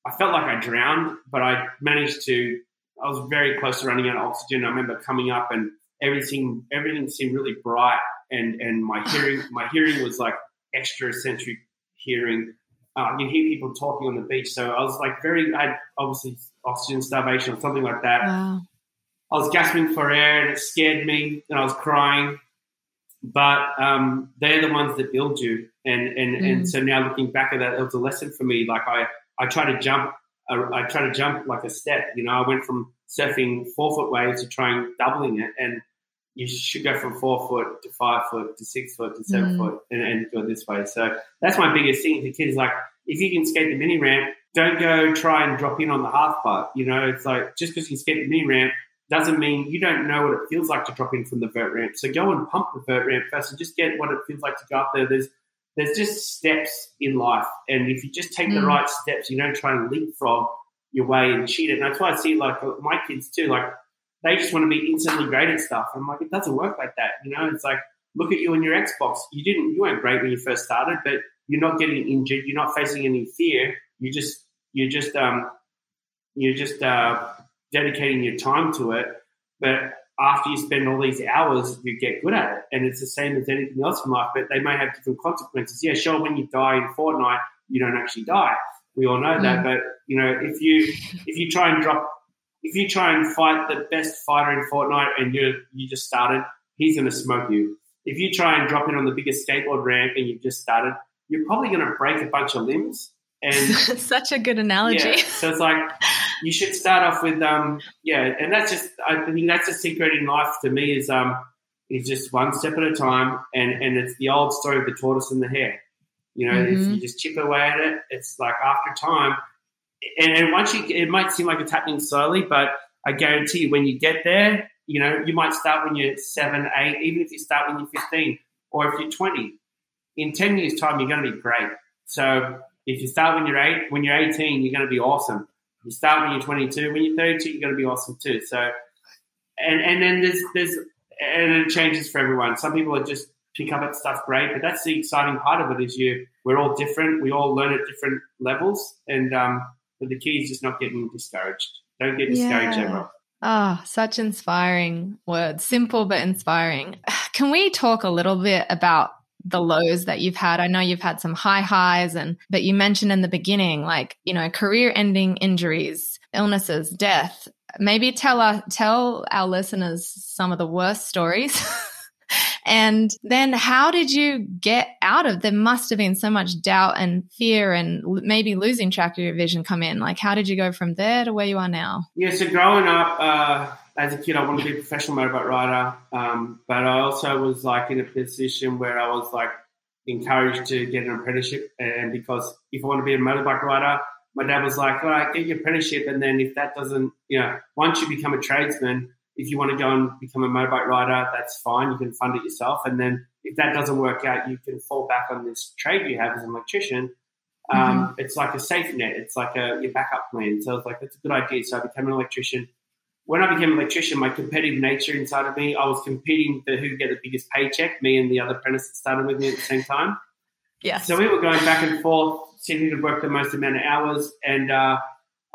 I felt like I drowned. But I managed to. I was very close to running out of oxygen. I remember coming up and everything, everything seemed really bright. And and my hearing, my hearing was like extra sensory hearing. Uh, I can hear people talking on the beach. So I was like very, I had obviously oxygen starvation or something like that. Wow. I was gasping for air and it scared me and I was crying. But um, they're the ones that build you. And, and, and Mm. so now looking back at that, it was a lesson for me. Like I, I try to jump, I, I try to jump like a step. You know, I went from surfing four foot waves to trying doubling it. And you should go from four foot to five foot to six foot to seven Mm. foot and, and do it this way. So that's my biggest thing. The kids like, if you can skate the mini ramp, don't go try and drop in on the half pipe. You know, it's like just because you skate the mini ramp doesn't mean you don't know what it feels like to drop in from the vert ramp. So go and pump the vert ramp first and just get what it feels like to go up there. There's there's just steps in life, and if you just take the Mm. right steps, you don't try and leapfrog your way and cheat it. And that's why I see like my kids too, like they just want to be instantly great at stuff. I'm like, it doesn't work like that. You know, it's like look at you and your Xbox. You didn't, you weren't great when you first started, but you're not getting injured. You're not facing any fear. You just, you're just, um, you're just uh, dedicating your time to it. But after you spend all these hours, you get good at it, and it's the same as anything else in life. But they may have different consequences. Yeah, sure. When you die in Fortnite, you don't actually die. We all know that. But you know, if you if you try and drop, if you try and fight the best fighter in Fortnite, and you you just started, he's going to smoke you. If you try and drop in on the biggest skateboard ramp and you've just started, you're probably going to break a bunch of limbs. And Such a good analogy. yeah, so it's like you should start off with um yeah, and that's just I think that's a secret in life to me is um is just one step at a time, and and it's the old story of the tortoise and the hare. You know, if Mhm. you just chip away at it, it's like after time, and, and once you, it might seem like it's happening slowly, but I guarantee you, when you get there, you know, you might start when you're seven, eight, even if you start when you're 15 or if you're 20. In 10 years' time, you're going to be great. So if you start when you're eight, when you're 18, you're going to be awesome. You start when you're 22, when you're 32, you're going to be awesome too. So, and and then there's there's and it changes for everyone. Some people are just pick up at stuff great, but that's the exciting part of it. Is you we're all different. We all learn at different levels, and um, but the key is just not getting discouraged. Don't get discouraged Yeah. ever. Oh, such inspiring words. Simple but inspiring. Can we talk a little bit about the lows that you've had? I know you've had some high highs and but you mentioned in the beginning like, you know, career-ending injuries, illnesses, death. Maybe tell us tell our listeners some of the worst stories. and then how did you get out of there must have been so much doubt and fear and maybe losing track of your vision come in. Like how did you go from there to where you are now? Yeah, so growing up uh, as a kid, I wanted to be a professional motorbike rider, um, but I also was like in a position where I was like encouraged to get an apprenticeship, and because if I want to be a motorbike rider, my dad was like, "All right, get your apprenticeship, and then if that doesn't, you know, once you become a tradesman, if you want to go and become a motorbike rider, that's fine. You can fund it yourself, and then if that doesn't work out, you can fall back on this trade you have as an electrician." Um, It's like a safety net. It's like a your backup plan. So I was like, that's a good idea. So I became an electrician. When I became an electrician, my competitive nature inside of me, I was competing for who could get the biggest paycheck. Me and the other apprentice that started with me at the same time. Yes. So we were going back and forth, seeing who could work the most amount of hours. And uh,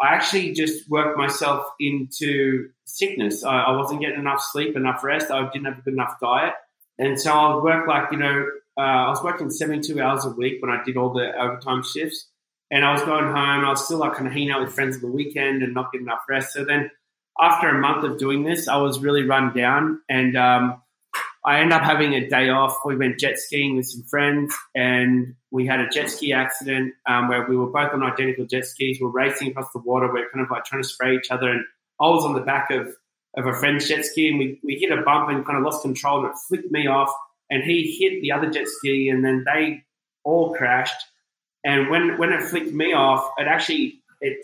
I actually just worked myself into sickness. I, I wasn't getting enough sleep, enough rest. I didn't have a good enough diet. And so I would work like, you know, uh, I was working 72 hours a week when I did all the overtime shifts. And I was going home. I was still like kind of hanging out with friends on the weekend and not getting enough rest. So then after a month of doing this, I was really run down. And um, I ended up having a day off. We went jet skiing with some friends, and we had a jet ski accident um, where we were both on identical jet skis. We are racing across the water. We are kind of like trying to spray each other, and I was on the back of, of a friend's jet ski, and we, we hit a bump and kind of lost control, and it flicked me off, and he hit the other jet ski, and then they all crashed. And when when it flicked me off, it actually it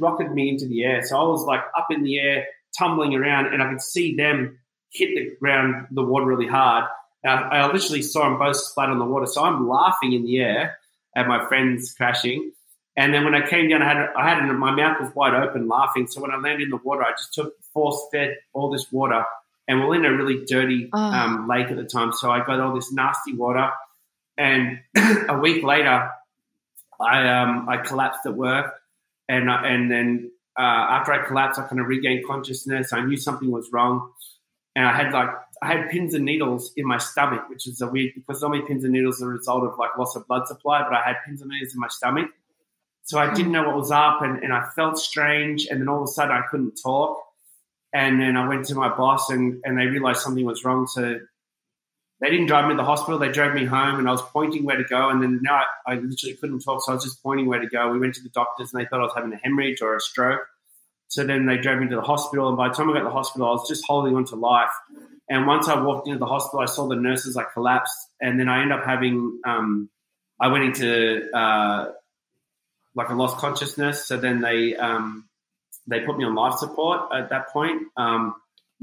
rocketed me into the air. So I was like up in the air, tumbling around, and I could see them hit the ground, the water really hard. I, I literally saw them both splat on the water. So I'm laughing in the air at my friends crashing. And then when I came down, I had I had my mouth was wide open, laughing. So when I landed in the water, I just took force fed all this water, and we're in a really dirty Oh. um, lake at the time. So I got all this nasty water, and a week later, I um, I collapsed at work, and I, and then uh, after I collapsed, I kind of regained consciousness. I knew something was wrong, and I had like I had pins and needles in my stomach, which is a weird because normally pins and needles are a result of like loss of blood supply, but I had pins and needles in my stomach. So I didn't know what was up, and, and I felt strange, and then all of a sudden I couldn't talk. And then I went to my boss, and, and they realized something was wrong. So they didn't drive me to the hospital. They drove me home, and I was pointing where to go. And then now I, I literally couldn't talk, so I was just pointing where to go. We went to the doctors, and they thought I was having a hemorrhage or a stroke. So then they drove me to the hospital, and by the time I got to the hospital, I was just holding on to life. And once I walked into the hospital, I saw the nurses. I collapsed, and then I ended up having. Um, I went into uh, like I lost consciousness. So then they um, they put me on life support at that point, um,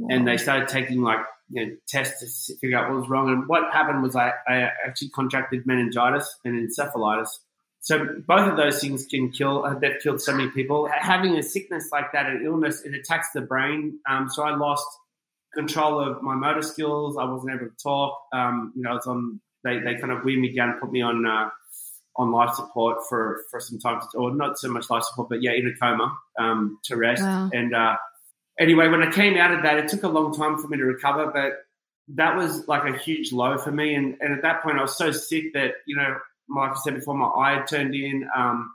and they started taking like you know, tests to figure out what was wrong. And what happened was I, I actually contracted meningitis and encephalitis. So both of those things can kill. Uh, they've killed so many people. Having a sickness like that, an illness, it attacks the brain. Um, so I lost control of my motor skills. I wasn't able to talk. Um, you know, I was on. They, they kind of weaned me down, put me on uh, on life support for for some time, or not so much life support, but yeah, in a coma um, to rest. Wow. And uh, anyway, when I came out of that, it took a long time for me to recover, but that was like a huge low for me. And, and at that point, I was so sick that you know, like I said before, my eye turned in. Um,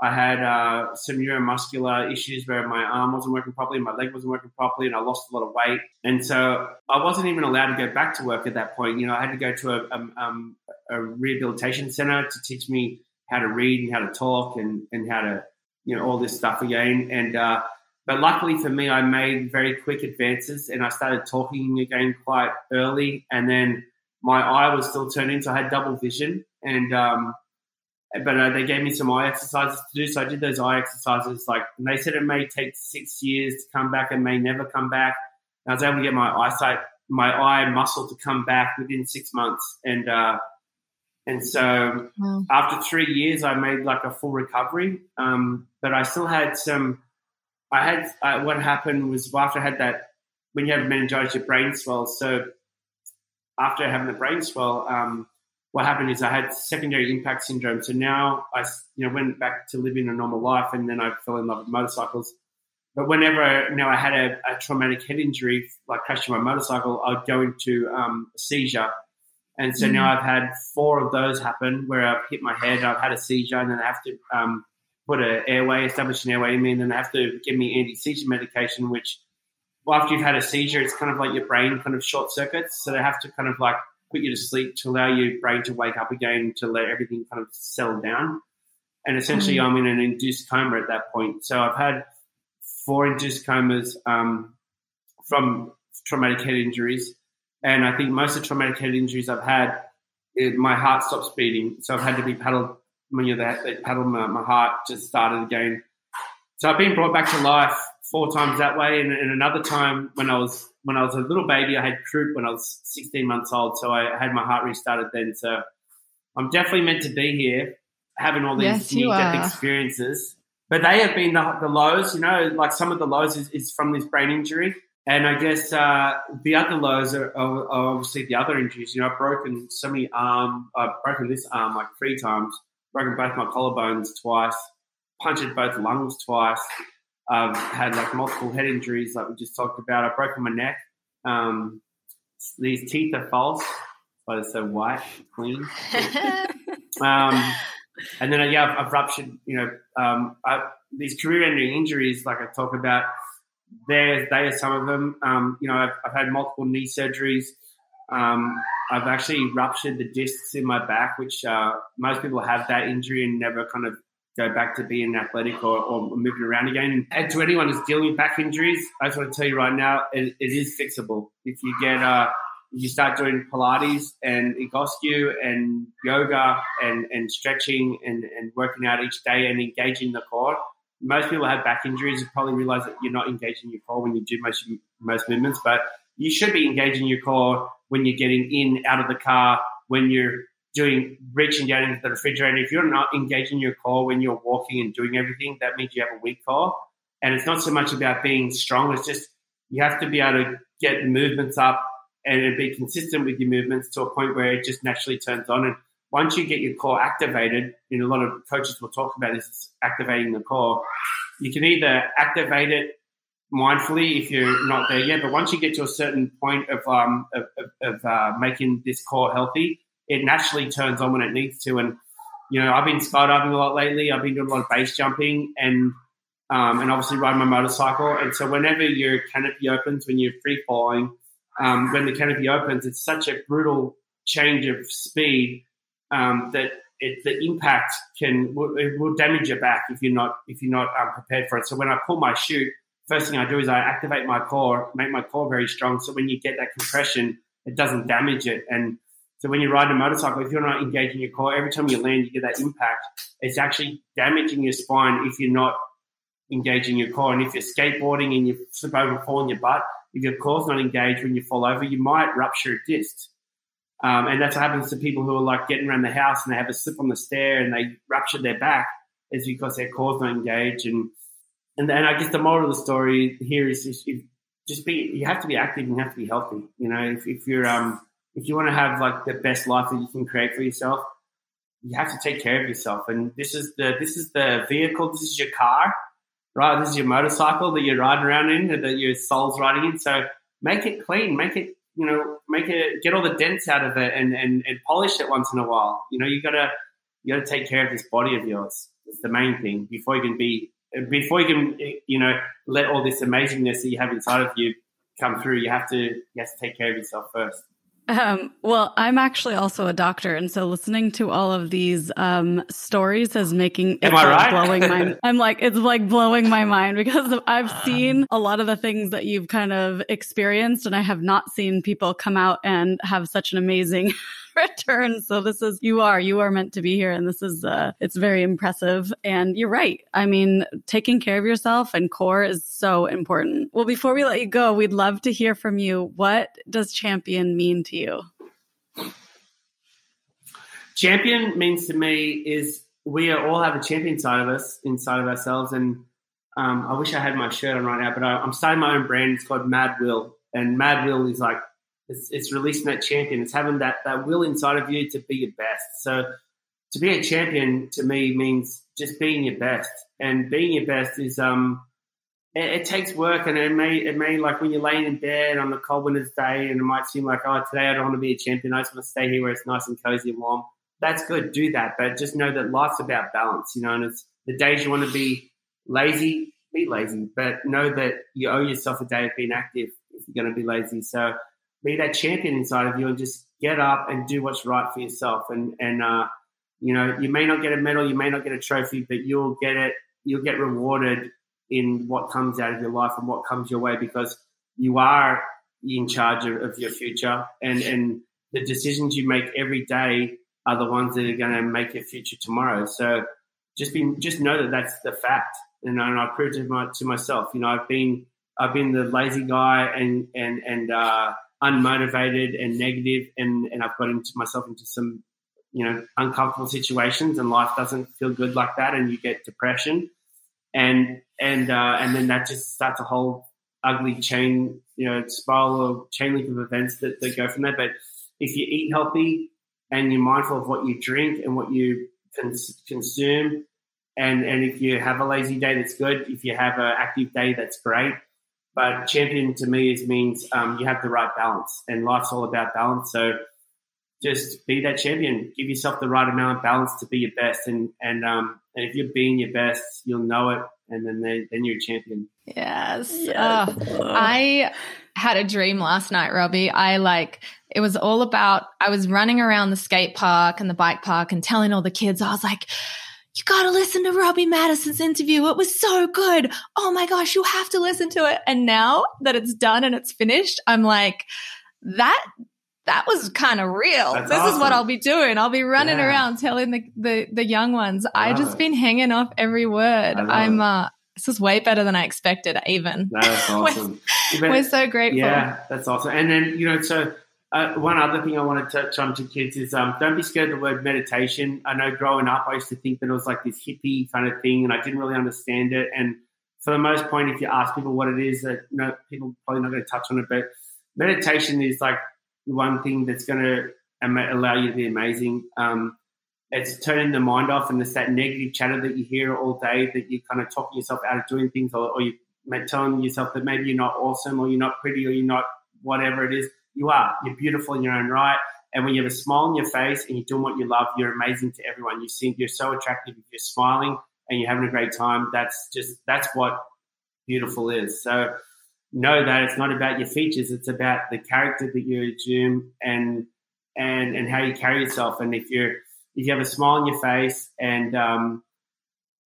I had uh, some neuromuscular issues where my arm wasn't working properly, my leg wasn't working properly, and I lost a lot of weight. And so I wasn't even allowed to go back to work at that point. You know, I had to go to a, um, a rehabilitation center to teach me how to read and how to talk and, and how to, you know, all this stuff again. And, uh, but luckily for me, I made very quick advances and I started talking again quite early. And then my eye was still turning, so I had double vision. And, um, but uh, they gave me some eye exercises to do. So I did those eye exercises. Like, and they said it may take six years to come back and may never come back. And I was able to get my eyesight, my eye muscle to come back within six months. And, uh, and so wow. after three years, I made like a full recovery. Um, but I still had some, I had, uh, what happened was after I had that, when you have meningitis, your brain swells. So after having the brain swell, um, what happened is I had secondary impact syndrome. So now I, you know, went back to living a normal life, and then I fell in love with motorcycles. But whenever you know I had a, a traumatic head injury, like crashing my motorcycle, I'd go into um, a seizure, and so mm now I've had four of those happen where I've hit my head, I've had a seizure, and then I have to um, put an airway, establish an airway in me, and then they have to give me anti seizure medication, which well, after you've had a seizure, it's kind of like your brain kind of short circuits. So they have to kind of like put you to sleep to allow your brain to wake up again to let everything kind of settle down. And essentially, mm. I'm in an induced coma at that point. So I've had four induced comas um, from traumatic head injuries. And I think most of the traumatic head injuries I've had, it, my heart stops beating. So I've had to be paddled, when you're that, they paddle my, my heart to start it again. So I've been brought back to life four times that way. And, and another time when I was when I was a little baby, I had croup when I was 16 months old, so I had my heart restarted then. So I'm definitely meant to be here, having all these yes, near death experiences. But they have been the, the, lows, you know, like some of the lows is, is from this brain injury. And I guess uh, the other lows are, are, are, obviously the other injuries. You know, I've broken so many arm, I've broken this arm like three times, broken both my collarbones twice, punctured both lungs twice. I've had like multiple head injuries, like we just talked about. I've broken my neck. Um, these teeth are false, but they're so white, clean. um, and then yeah, I've, I've ruptured. You know, um, I, these career-ending injuries, like I talk about, there they are some of them. Um, you know, I've, I've, had multiple knee surgeries. Um, I've actually ruptured the discs in my back, which uh, most people have that injury and never kind of go back to being athletic or, or moving around again. And to anyone who's dealing with back injuries, I just want to tell you right now, it, it is fixable. If you get, uh, you start doing Pilates and Egoscue and yoga and, and stretching and, and working out each day and engaging the core, most people have back injuries. You probably realize that you're not engaging your core when you do most most movements, but you should be engaging your core when you're getting in out of the car, when you're doing reaching down into the refrigerator. If you're not engaging your core when you're walking and doing everything, that means you have a weak core. And it's not so much about being strong, it's just you have to be able to get the movements up and be consistent with your movements to a point where it just naturally turns on. And once you get your core activated, know, a lot of coaches will talk about this activating the core. You can either activate it mindfully if you're not there yet, but once you get to a certain point of um, of, of uh, making this core healthy, it naturally turns on when it needs to. And you know, I've been skydiving a lot lately. I've been doing a lot of base jumping and um, and obviously riding my motorcycle. And so whenever your canopy opens, when you're free falling, um, when the canopy opens, it's such a brutal change of speed um, that it, the impact can it will damage your back if you're not if you're not um, prepared for it. So when I pull my chute, first thing I do is I activate my core, make my core very strong. So when you get that compression, it doesn't damage it. And so when you're riding a motorcycle, if you're not engaging your core, every time you land, you get that impact. It's actually damaging your spine if you're not engaging your core. And if you're skateboarding and you slip over and fall on your butt, if your core's not engaged when you fall over, you might rupture a disc. Um, and that's what happens to people who are like getting around the house and they have a slip on the stair and they rupture their back. Is because their core's not engaged. And and and I guess the moral of the story here is, is just be you have to be active and you have to be healthy. You know, if, if you're um if you want to have like the best life that you can create for yourself, you have to take care of yourself. And this is the this is the vehicle. This is your car, right? This is your motorcycle that you're riding around in, that your soul's riding in. So make it clean, make it you know, make it get all the dents out of it, and and, and polish it once in a while. You know, you gotta you gotta take care of this body of yours. It's the main thing before you can be before you can you know let all this amazingness that you have inside of you come through. You have to you have to take care of yourself first. Um, well, I'm actually also a doctor, and so listening to all of these um, stories is making it's right? blowing my. I'm like it's like blowing my mind because I've seen a lot of the things that you've kind of experienced, and I have not seen people come out and have such an amazing return. So this is you are you are meant to be here, and this is uh, it's very impressive. And you're right. I mean, taking care of yourself and core is so important. Well, before we let you go, we'd love to hear from you. What does champion mean to you? champion means to me is we all have a champion side of us, inside of ourselves. And um, I wish I had my shirt on right now, but I, I'm starting my own brand. It's called Mad Will, and Mad Will is like it's, it's releasing that champion. It's having that that will inside of you to be your best. So to be a champion to me means just being your best, and being your best is um. It, it takes work, and it may it may like when you're laying in bed on a cold winter's day, and it might seem like oh today I don't want to be a champion. I just want to stay here where it's nice and cozy and warm that's good. Do that, but just know that life's about balance, you know. And it's the days you want to be lazy, be lazy, but know that you owe yourself a day of being active if you're going to be lazy. So be that champion inside of you and just get up and do what's right for yourself. And and uh, you know, you may not get a medal, you may not get a trophy, but you'll get it. You'll get rewarded in what comes out of your life and what comes your way because you are in charge of, your future and and the decisions you make every day are the ones that are going to make your future tomorrow. So just be, just know that that's the fact. And, and I proved it to, my, to myself. You know, I've been, I've been the lazy guy and, and, and, uh, unmotivated and negative and, and I've got into myself into some, you know, uncomfortable situations and life doesn't feel good like that. And you get depression and, and, uh, and then that just starts a whole ugly chain, you know, spiral or chain link of events that, that go from there. But if you eat healthy, and you're mindful of what you drink and what you cons- consume. And, and if you have a lazy day, that's good. If you have an active day, that's great. But champion to me is means um, you have the right balance, and life's all about balance. So just be that champion. Give yourself the right amount of balance to be your best, and and um, and if you're being your best, you'll know it, and then they, then you're a champion. Yes. Yes. Oh, I had a dream last night, Robbie. I like it was all about I was running around the skate park and the bike park and telling all the kids, I was like, you got to listen to Robbie Maddison's interview. It was so good. Oh my gosh, you have to listen to it. And now that it's done and it's finished, I'm like, that that was kind of real. That's this is what. I'll be doing. I'll be running Yeah. around telling the, the the young ones. I just been hanging off every word. I'm uh this is way better than I expected even. That's awesome. But- We're so grateful. Yeah, that's awesome. And then you know, so uh, one other thing I want to touch on to kids is um, don't be scared of the word meditation. I know growing up, I used to think that it was like this hippie kind of thing, and I didn't really understand it. And for the most part, if you ask people what it is, that no, people probably not going to touch on it. But meditation is like one thing that's going to allow you to be amazing. Um, it's turning the mind off, and it's that negative chatter that you hear all day that you're kind of talking yourself out of doing things, or, or you are telling yourself that maybe you're not awesome, or you're not pretty, or you're not whatever it is. You are. You're beautiful in your own right. And when you have a smile on your face and you're doing what you love, you're amazing to everyone. You seem you're so attractive. You're smiling and you're having a great time, that's just that's what beautiful is. So know that it's not about your features; it's about the character that you assume and and and how you carry yourself. And if you're if you have a smile on your face and um,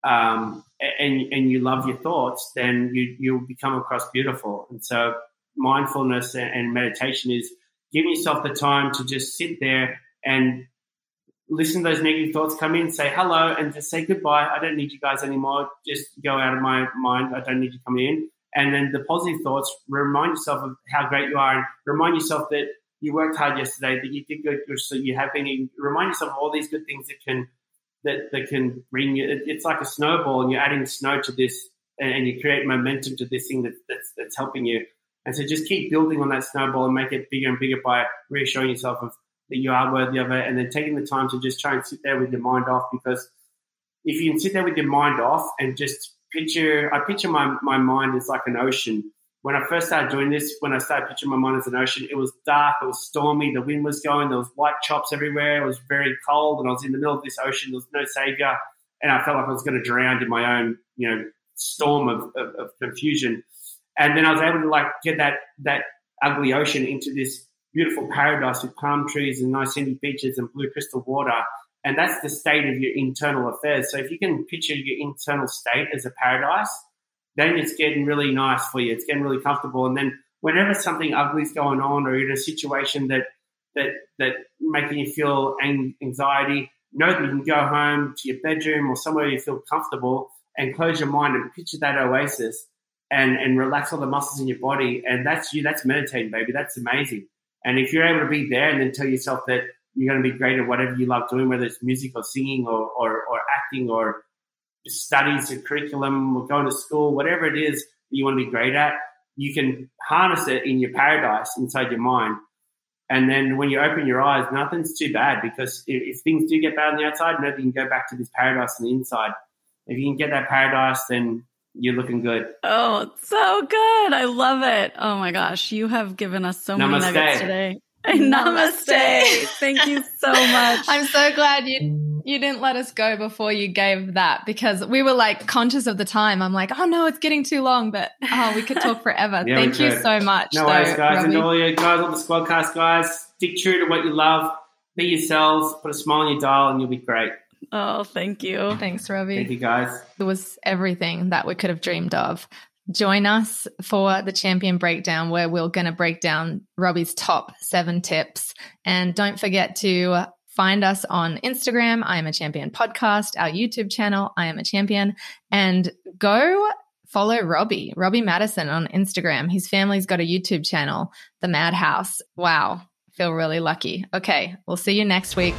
um, and and you love your thoughts, then you you'll become across beautiful. And so mindfulness and, meditation is giving yourself the time to just sit there and listen to those negative thoughts come in, say hello, and just say goodbye. I don't need you guys anymore. Just go out of my mind. I don't need you coming in. And then the positive thoughts, remind yourself of how great you are and remind yourself that you worked hard yesterday, that you did good, so you have been, remind yourself of all these good things that can, that, that can bring you, it's like a snowball and you're adding snow to this and, you create momentum to this thing that, that's, that's helping you. And so just keep building on that snowball and make it bigger and bigger by reassuring yourself of that you are worthy of it and then taking the time to just try and sit there with your mind off because if you can sit there with your mind off and just picture I picture my, my mind as like an ocean. When I first started doing this, when I started picturing my mind as an ocean, it was dark, it was stormy, the wind was going, there was white chops everywhere, it was very cold, and I was in the middle of this ocean, there was no savior, and I felt like I was going to drown in my own, you know, storm of, of, of confusion. And then I was able to like get that that ugly ocean into this beautiful paradise with palm trees and nice sandy beaches and blue crystal water. And that's the state of your internal affairs. So if you can picture your internal state as a paradise, then it's getting really nice for you. It's getting really comfortable. And then whenever something ugly is going on or you're in a situation that that that making you feel anxiety, know that you can go home to your bedroom or somewhere you feel comfortable and close your mind and picture that oasis and and relax all the muscles in your body. And that's you. That's meditating, baby. That's amazing. And if you're able to be there and then tell yourself that you're going to be great at whatever you love doing, whether it's music or singing or, or, or acting or studies or curriculum or going to school, whatever it is that you want to be great at, you can harness it in your paradise inside your mind. And then when you open your eyes, nothing's too bad because if, if things do get bad on the outside, know you can go back to this paradise on the inside. If you can get that paradise, then you're looking good. Oh, so good. I love it. Oh my gosh. You have given us so Namaste. many nuggets today. Namaste. Thank you so much. I'm so glad you you didn't let us go before you gave that because we were like conscious of the time. I'm like, oh no, it's getting too long, but oh, we could talk forever. yeah, Thank you so much. No though, worries, guys, Robbie. and all you guys, all the Squadcast guys, stick true to what you love. Be yourselves. Put a smile on your dial, and you'll be great. Oh, thank you. Thanks, Robbie. Thank you, guys. It was everything that we could have dreamed of. Join us for the champion breakdown where we're going to break down Robbie's top seven tips. And don't forget to find us on Instagram, I am a champion podcast, our YouTube channel, I am a champion, and go follow Robbie, Robbie Maddison on Instagram. His family's got a YouTube channel, The Madhouse. Wow. Feel really lucky. Okay. We'll see you next week.